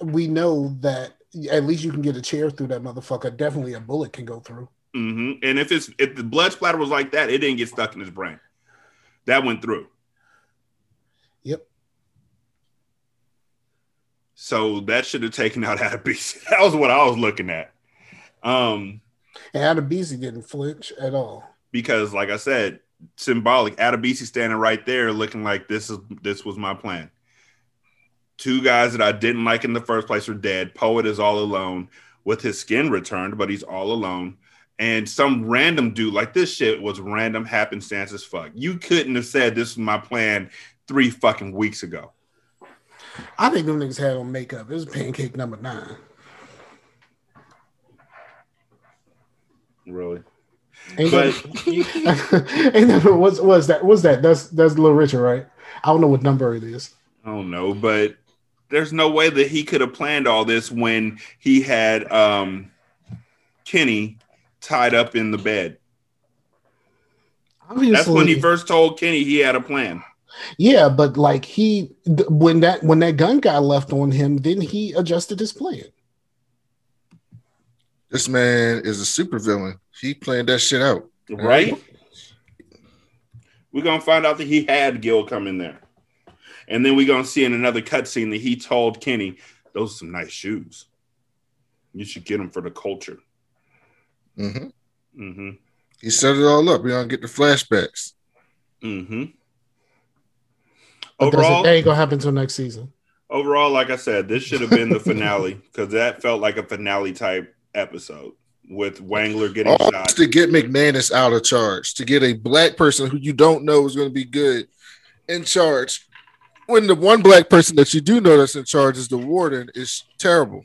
we know that at least you can get a chair through that motherfucker. Definitely, a bullet can go through. hmm And if it's if the blood splatter was like that, it didn't get stuck in his brain. That went through. Yep. So that should have taken out Adebisi. That was what I was looking at. Um, And Adebisi didn't flinch at all. because like I said, symbolic. Adebisi standing right there, looking like this is this was my plan. Two guys that I didn't like in the first place are dead. Poet is all alone with his skin returned, but he's all alone. And some random dude like this shit was random happenstance as fuck. You couldn't have said this was my plan three fucking weeks ago. I think them niggas had on makeup. It was pancake number nine. Really. Ain't But that, ain't that what's, what's that? What's that? That's that's Little Richard, right? I don't know what number it is. I don't know, but there's no way that he could have planned all this when he had um Kenny tied up in the bed. Obviously, That's when he first told Kenny he had a plan. Yeah, but like he th- when that when that gun got left on him, then he adjusted his plan. This man is a supervillain. He planned that shit out. Right? We're gonna find out that he had Gil come in there, and then we're gonna see in another cutscene that he told Kenny, "Those are some nice shoes. You should get them for the culture." Mm-hmm. Mm-hmm. He set it all up. We're gonna get the flashbacks. Mm-hmm. But that's- Overall, that ain't gonna happen until next season. overall, like I said, this should have been the finale because that felt like a finale type episode with Wangler getting All shot. to get McManus out of charge, to get a black person who you don't know is going to be good in charge. When the one black person that you do know that's in charge is the warden, is terrible.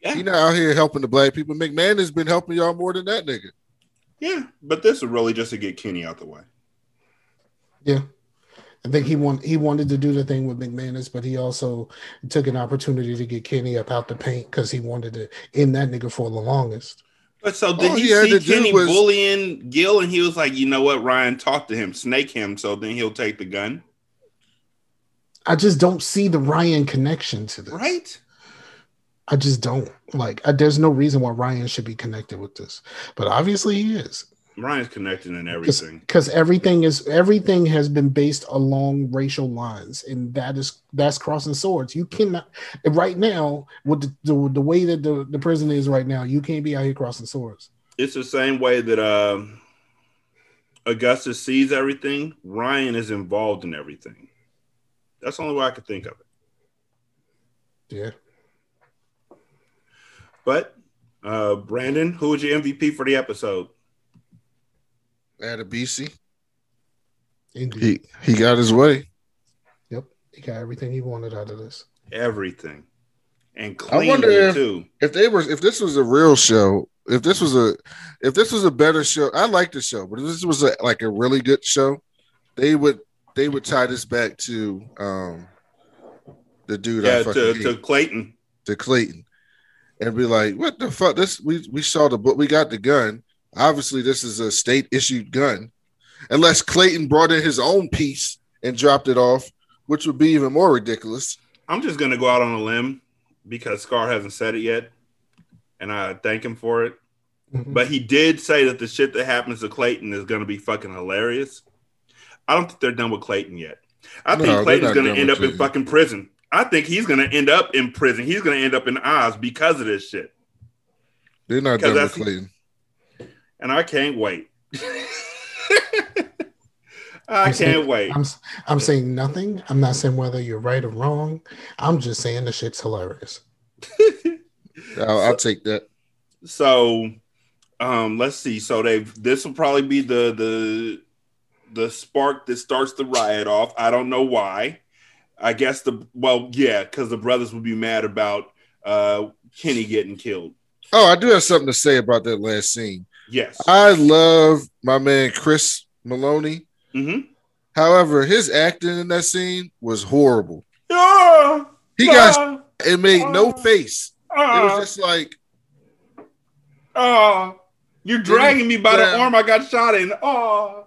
Yeah. He not out here helping the black people. McMahon has been helping y'all more than that nigga. Yeah, but this is really just to get Kenny out the way. Yeah. I think he want he wanted to do the thing with McManus, but he also took an opportunity to get Kenny up out the paint because he wanted to end that nigga for the longest. But so did All he, he see Kenny was- bullying Gil, and he was like, "You know what, Ryan? Talk to him, snake him, so then he'll take the gun." I just don't see the Ryan connection to this. Right? I just don't like. I, there's no reason why Ryan should be connected with this, but obviously he is. Ryan's connected in everything. because everything is everything has been based along racial lines and that is that's crossing swords you cannot right now with the, the, the way that the, the prison is right now you can't be out here crossing swords It's the same way that uh, Augustus sees everything. Ryan is involved in everything. That's the only way I could think of it. yeah But uh, Brandon, who was your MVP for the episode? Adebisi. Indeed. He he got his way. yep he got everything he wanted out of this Everything, and I wonder if, too. if they were if this was a real show, if this was a if this was a better show, I like the show, but if this was a, like a really good show, they would they would tie this back to um the dude I Yeah, fucking to, hate, to Clayton. to Clayton and be like, what the fuck? This we we saw the book, we got the gun. Obviously, this is a state issued gun, unless Clayton brought in his own piece and dropped it off, which would be even more ridiculous. I'm just gonna go out on a limb because Scar hasn't said it yet, and I thank him for it. Mm-hmm. But he did say that the shit that happens to Clayton is gonna be fucking hilarious. I don't think they're done with Clayton yet. I No, think Clayton's gonna end with up in fucking prison. I think he's gonna end up in prison. He's gonna end up in Oz because of this shit. They're not done with that's- Clayton. And I can't wait. I I'm can't saying- wait. I'm, I'm saying nothing i'm not saying whether you're right or wrong i'm just saying the shit's hilarious I'll, I'll take that. So, um, let's see. So they this will probably be the the the spark that starts the riot off. I don't know why. I guess the well, yeah, because the brothers would be mad about uh Kenny getting killed. Oh, I do have something to say about that last scene. Yes. I love my man Chris Meloni. Mm-hmm. However, his acting in that scene was horrible. Ah, He got it made no face. It was just like oh, you're dragging me by the arm I got shot in. Oh,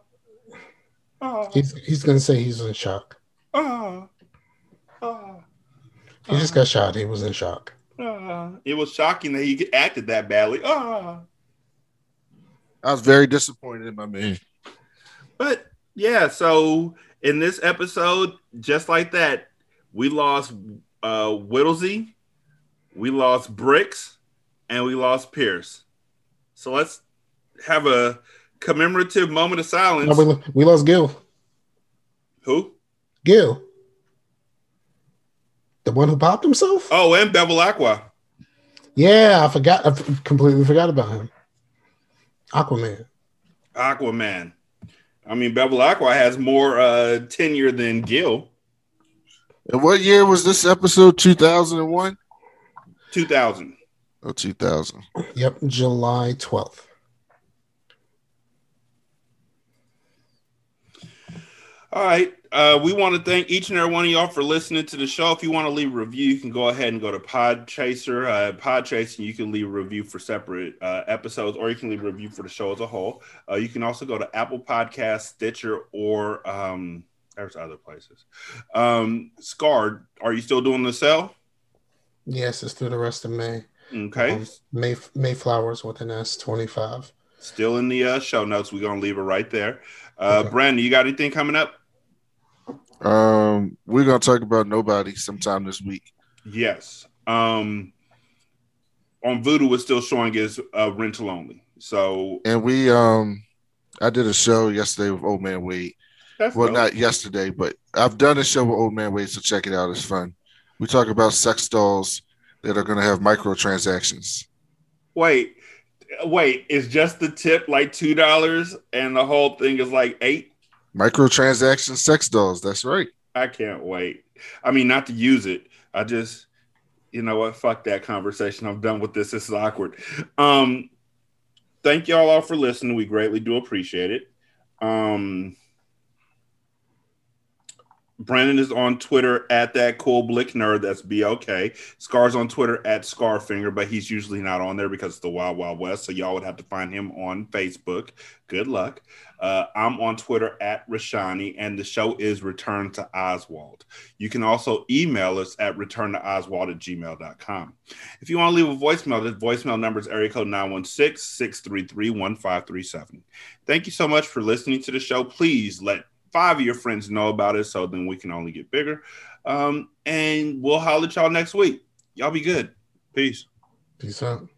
oh, he's, he's gonna say he's in shock oh, oh. he just got shot he was in shock Uh, it was shocking that he acted that badly. Ah. I was very disappointed in my man. But yeah, so in this episode, just like that, we lost uh Whittlesey, we lost Bricks, and we lost Pierce. So let's have a commemorative moment of silence. No, we, we lost gil Who? gil the one who popped himself Oh, and Bevilaqua. yeah i forgot I completely forgot about him aquaman Aquaman. I mean, Bevilaqua has more uh tenure than Gil. And what year was this episode? 2001? 2000. Oh, 2000. Yep, July 12th. All right. Uh, we want to thank each and every one of y'all for listening to the show. If you want to leave a review, you can go ahead and go to Podchaser. Uh, Podchaser, you can leave a review for separate uh, episodes, or you can leave a review for the show as a whole. Uh, you can also go to Apple Podcast, Stitcher, or um, there's other places. Um, Scarred, are you still doing the sell? Yes, it's through the rest of May. Okay. Um, May Mayflowers with an S 25. Still in the uh, show notes. We're going to leave it right there. Uh, Brandon, you got anything coming up? Um, we're gonna talk about nobody sometime this week. Yes. Um, on Vudu, it's still showing as uh, rental only. So And we um I did a show yesterday with Old Man Wade. That's well, dope. not yesterday, but I've done a show with Old Man Wade, so check it out. It's fun. We talk about sex dolls that are gonna have microtransactions. wait, wait, is just the tip like two dollars and the whole thing is like eight? Microtransaction sex dolls, that's right. I can't wait. I mean, not to use it. I just, you know what? Fuck that conversation. I'm done with this. This is awkward. Um, thank y'all all for listening. We greatly do appreciate it. Um, Brandon is on Twitter at that cool blick nerd. That's B O K. Scar's on Twitter at Scarfinger, but he's usually not on there because it's the Wild Wild West. So y'all would have to find him on Facebook. Good luck. Uh, I'm on Twitter at Rashanii, and the show is Return to Oswald. You can also email us at return to Oswald at gmail.com. If you want to leave a voicemail, the voicemail number is area code 916 633 1537. Thank you so much for listening to the show. Please let five of your friends know about it so then we can only get bigger. Um, and we'll holler at y'all next week. Y'all be good. Peace. Peace out.